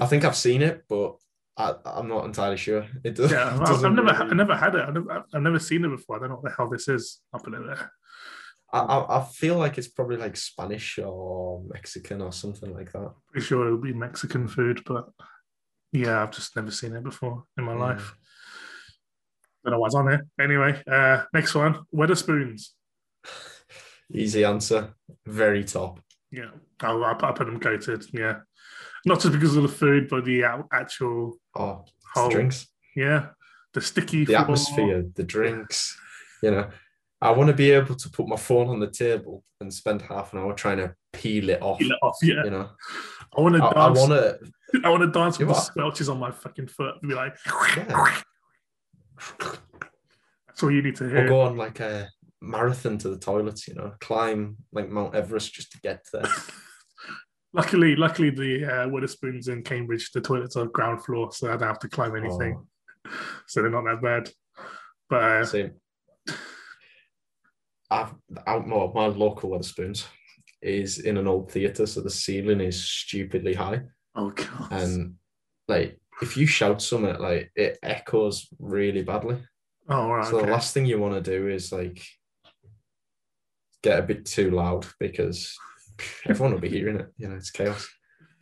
Speaker 2: I think I've seen it, but I, I'm not entirely sure. It does.
Speaker 1: Yeah, I've, I've never,
Speaker 2: really-
Speaker 1: I've never had it. I've never, I've never seen it before. I don't know what the hell this is. I'll put it there.
Speaker 2: I, I, I feel like it's probably like Spanish or Mexican or something like that.
Speaker 1: Pretty sure it'll be Mexican food, but yeah, I've just never seen it before in my
Speaker 2: Yeah.
Speaker 1: life. Don't know what's on it. Anyway, uh, next one, Wetherspoons.
Speaker 2: Easy answer. Very top.
Speaker 1: Yeah, I'll, I'll, I'll put them coated. Yeah, not just because of the food, but the actual
Speaker 2: Oh, the drinks,
Speaker 1: Yeah, the sticky
Speaker 2: the
Speaker 1: floor.
Speaker 2: atmosphere, the drinks. You know, I want to be able to put my phone on the table and spend half an hour trying to peel it off.
Speaker 1: Peel it off. Yeah,
Speaker 2: You know,
Speaker 1: I want to
Speaker 2: I, I
Speaker 1: dance.
Speaker 2: want to.
Speaker 1: I want to dance with the squelches on my fucking foot and be like,
Speaker 2: Yeah.
Speaker 1: that's all you need to hear.
Speaker 2: Or go on like a marathon to the toilets. You know, climb like Mount Everest just to get there.
Speaker 1: Luckily, luckily the uh, Wetherspoons in Cambridge, the toilets are ground floor, so I don't have to climb anything.
Speaker 2: Oh,
Speaker 1: So they're not that bad. But uh,
Speaker 2: See, I've out my, my local Wetherspoons is in an old theatre, so the ceiling is stupidly high,
Speaker 1: oh god,
Speaker 2: and like if you shout something, like it echoes really badly.
Speaker 1: oh right,
Speaker 2: So
Speaker 1: okay.
Speaker 2: the last thing you want to do is like get a bit too loud because everyone will be hearing it. You know, it's chaos.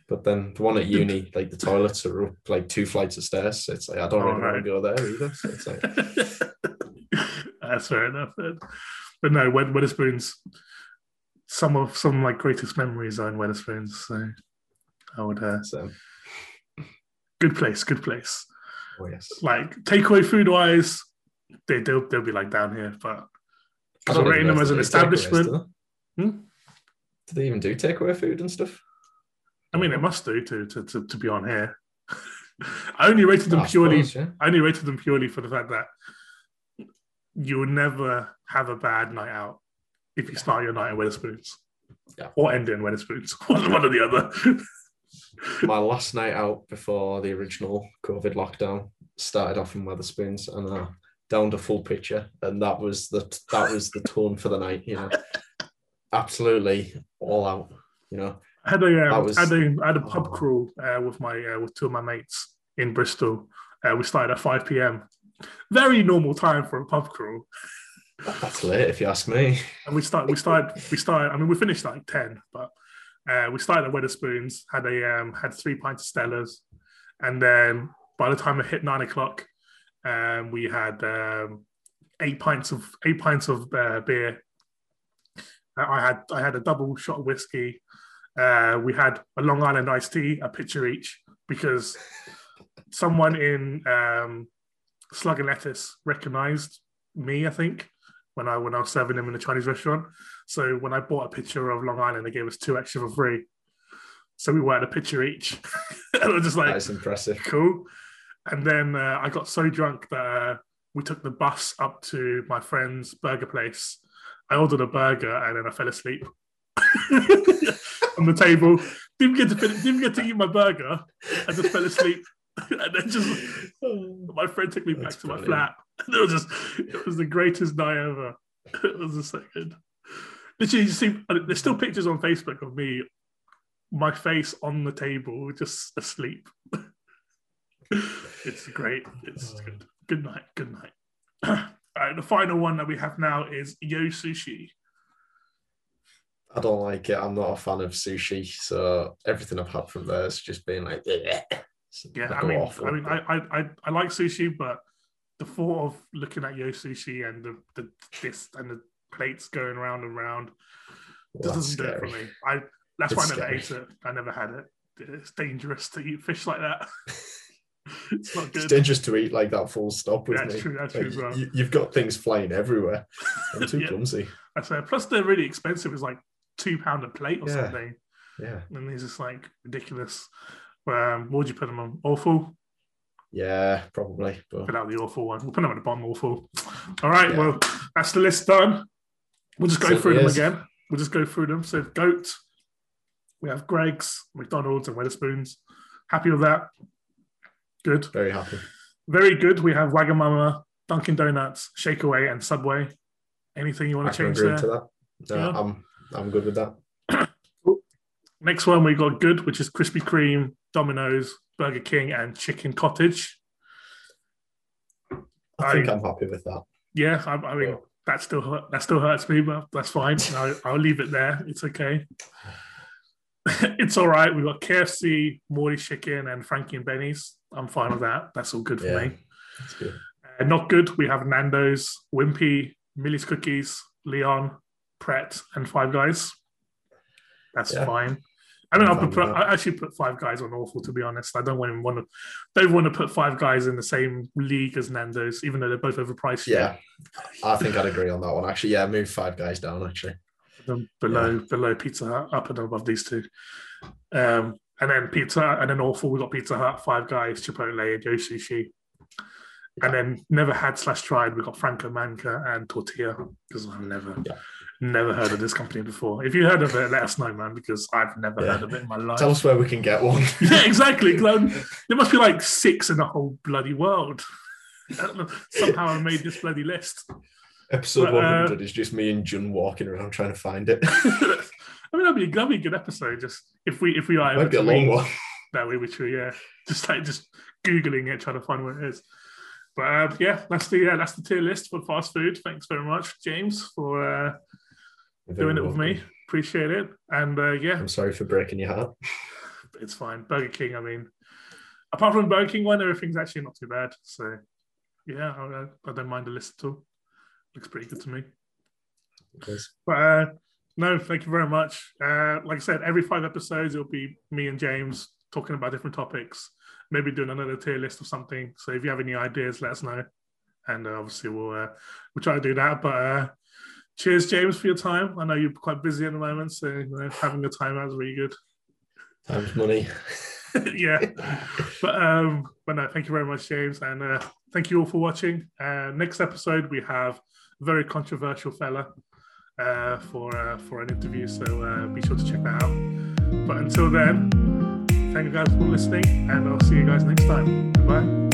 Speaker 2: But then the one at uni, like the toilets are up like two flights of stairs. So it's like I don't really want
Speaker 1: right.
Speaker 2: to go there either. So it's like
Speaker 1: That's fair enough. Then. But no, Wed- Wetherspoons. Some of some of my greatest memories are in Wetherspoons. So I would. Uh,
Speaker 2: so
Speaker 1: good place, good place.
Speaker 2: oh yes.
Speaker 1: Like takeaway food wise, they they'll, they'll be like down here, but
Speaker 2: I
Speaker 1: because we're rating them as an establishment. Hmm?
Speaker 2: Do they even do takeaway food and stuff?
Speaker 1: I mean, it must do to to, to, to be on here. I only rated them ah,
Speaker 2: I
Speaker 1: purely.
Speaker 2: suppose, yeah.
Speaker 1: I only rated them purely for the fact that you will never have a bad night out if you start your night in Wetherspoons.
Speaker 2: Yeah.
Speaker 1: Or end in Wetherspoons. One, one or the other.
Speaker 2: My last night out before the original COVID lockdown started off in Wetherspoons and I downed a full picture, and that was the that was the tone for the night. You know, absolutely all out. You know,
Speaker 1: I had a, um,
Speaker 2: was-
Speaker 1: I had a, I had a pub
Speaker 2: oh.
Speaker 1: crawl uh, with my uh, with two of my mates in Bristol. Uh, we started at 5 p.m. Very normal time for a pub crawl.
Speaker 2: that's late if you ask me.
Speaker 1: And we start we started we started I mean we finished at like 10, but uh, we started at Wetherspoons, had a um, had three pints of Stellas, and then by the time it hit nine o'clock, um, we had um, eight pints of eight pints of uh, beer. I had I had a double shot of whiskey. Uh, we had a Long Island iced tea, a pitcher each, because someone in um, Slug and Lettuce recognised me. I think when I when I was serving them in a Chinese restaurant. So when I bought a pitcher of Long Island, they gave us two extra for free. So we were at a pitcher each, and I was just like,
Speaker 2: That is impressive.
Speaker 1: cool. And then uh, I got so drunk that uh, we took the bus up to my friend's burger place. I ordered a burger and then I fell asleep on the table. Didn't get to finish, didn't get to eat my burger. I just fell asleep, and then just oh. my friend took me back
Speaker 2: That's
Speaker 1: to my flat. And it was just it was the greatest night ever. It was just so good. Literally, you see, there's still pictures on Facebook of me, my face on the table, just asleep. it's great. It's
Speaker 2: Oh.
Speaker 1: good. Good night. Good night. Right, the final one that we have now is Yo Sushi.
Speaker 2: I don't like it. I'm not a fan of sushi, so everything I've had from there has just been like, yeah.
Speaker 1: Yeah, I mean, I mean, I, I, I, I like sushi, but the thought of looking at Yo Sushi and the, the this and the plates going round and round just doesn't do it for me. I that's why I never
Speaker 2: scary.
Speaker 1: ate it. I never had it. It's dangerous to eat fish like that. it's not
Speaker 2: It's dangerous to eat like that full stop with
Speaker 1: That's
Speaker 2: me.
Speaker 1: true, that's
Speaker 2: Like,
Speaker 1: true well.
Speaker 2: you, you've got things flying everywhere. I'm too
Speaker 1: Yeah.
Speaker 2: clumsy.
Speaker 1: I say. Plus, they're really expensive. It's like two pound a plate or
Speaker 2: Yeah.
Speaker 1: something,
Speaker 2: Yeah.
Speaker 1: and it's just like ridiculous. Um, what would you put them on? Awful.
Speaker 2: Yeah, probably. But
Speaker 1: Put out the awful one. We'll put them at the bottom. Awful. All right.
Speaker 2: Yeah.
Speaker 1: Well, that's the list done. We'll just go through them
Speaker 2: is.
Speaker 1: again. We'll just go through them. So, goat. We have Greggs, McDonald's, and Wetherspoons. Happy with that? Good.
Speaker 2: very happy.
Speaker 1: Very good. We have Wagamama, Dunkin' Donuts, Shakeaway, and Subway. Anything you
Speaker 2: I
Speaker 1: want to change there?
Speaker 2: to that. No,
Speaker 1: Yeah.
Speaker 2: I'm I'm good with that.
Speaker 1: Next one we got good, which is Krispy Kreme, Domino's, Burger King and Chicken Cottage.
Speaker 2: I think I, am happy with that.
Speaker 1: Yeah, I, I mean yeah. that still hurt, that still hurts me, but that's fine. I, I'll leave it there. It's okay. it's all right. We've got KFC, Morty Chicken, and Frankie and Benny's. I'm fine with that. That's all good for yeah, me. That's good. Uh, not good. We have Nando's, Wimpy, Millie's Cookies, Leon, Pret, and Five Guys. That's yeah. fine. I mean, I'll put, I actually put Five Guys on awful. To be honest, I don't want want to. Don't want to put Five Guys in the same league as Nando's, even though they're both overpriced.
Speaker 2: Yeah, I think I'd agree on that one. Actually, yeah, move Five Guys down. Actually,
Speaker 1: below yeah. below Pizza Hut, up and above these two. Um, and then Pizza, and then awful. We got Pizza Hut, Five Guys, Chipotle, and Yo Sushi. Yeah. And then never had slash tried. We got Franco Manca and Tortilla because I've never. Yeah never heard of this company before. If you heard of it, let us know, man, because I've never yeah. heard of it in my life.
Speaker 2: Tell us where we can get one.
Speaker 1: yeah, exactly. there must be like six in the whole bloody world. Somehow I made this bloody list.
Speaker 2: Episode but, 100 uh, is just me and Jun walking around trying to find it.
Speaker 1: I mean, that'd be, that'd be a good episode. Just if we if we are
Speaker 2: might be a long one.
Speaker 1: That we yeah, just like just googling it, trying to find where it is. But uh, yeah, that's the yeah, that's the tier list for fast food. Thanks very much, James, for uh, doing it with me. Appreciate it. And uh, yeah,
Speaker 2: I'm sorry for breaking your heart.
Speaker 1: It's fine. Burger King. I mean, apart from Burger King one, everything's actually not too bad. So yeah, I, I don't mind the list at all. Looks pretty good to me. But uh, no, thank you very much. Uh, like I said, every five episodes it'll be me and James talking about different topics. Maybe doing another tier list or something. So if you have any ideas, let us know, and uh, obviously we'll uh, we'll try to do that. But uh, cheers, James, for your time. I know you're quite busy at the moment, so you know, having the time out is really good.
Speaker 2: Time's money.
Speaker 1: yeah, but um, but no, thank you very much, James, and uh, thank you all for watching. Uh, next episode we have a very controversial fella uh, for uh, for an interview, so uh, be sure to check that out. But until then, thank you guys for listening, and I'll see you guys next time. Goodbye.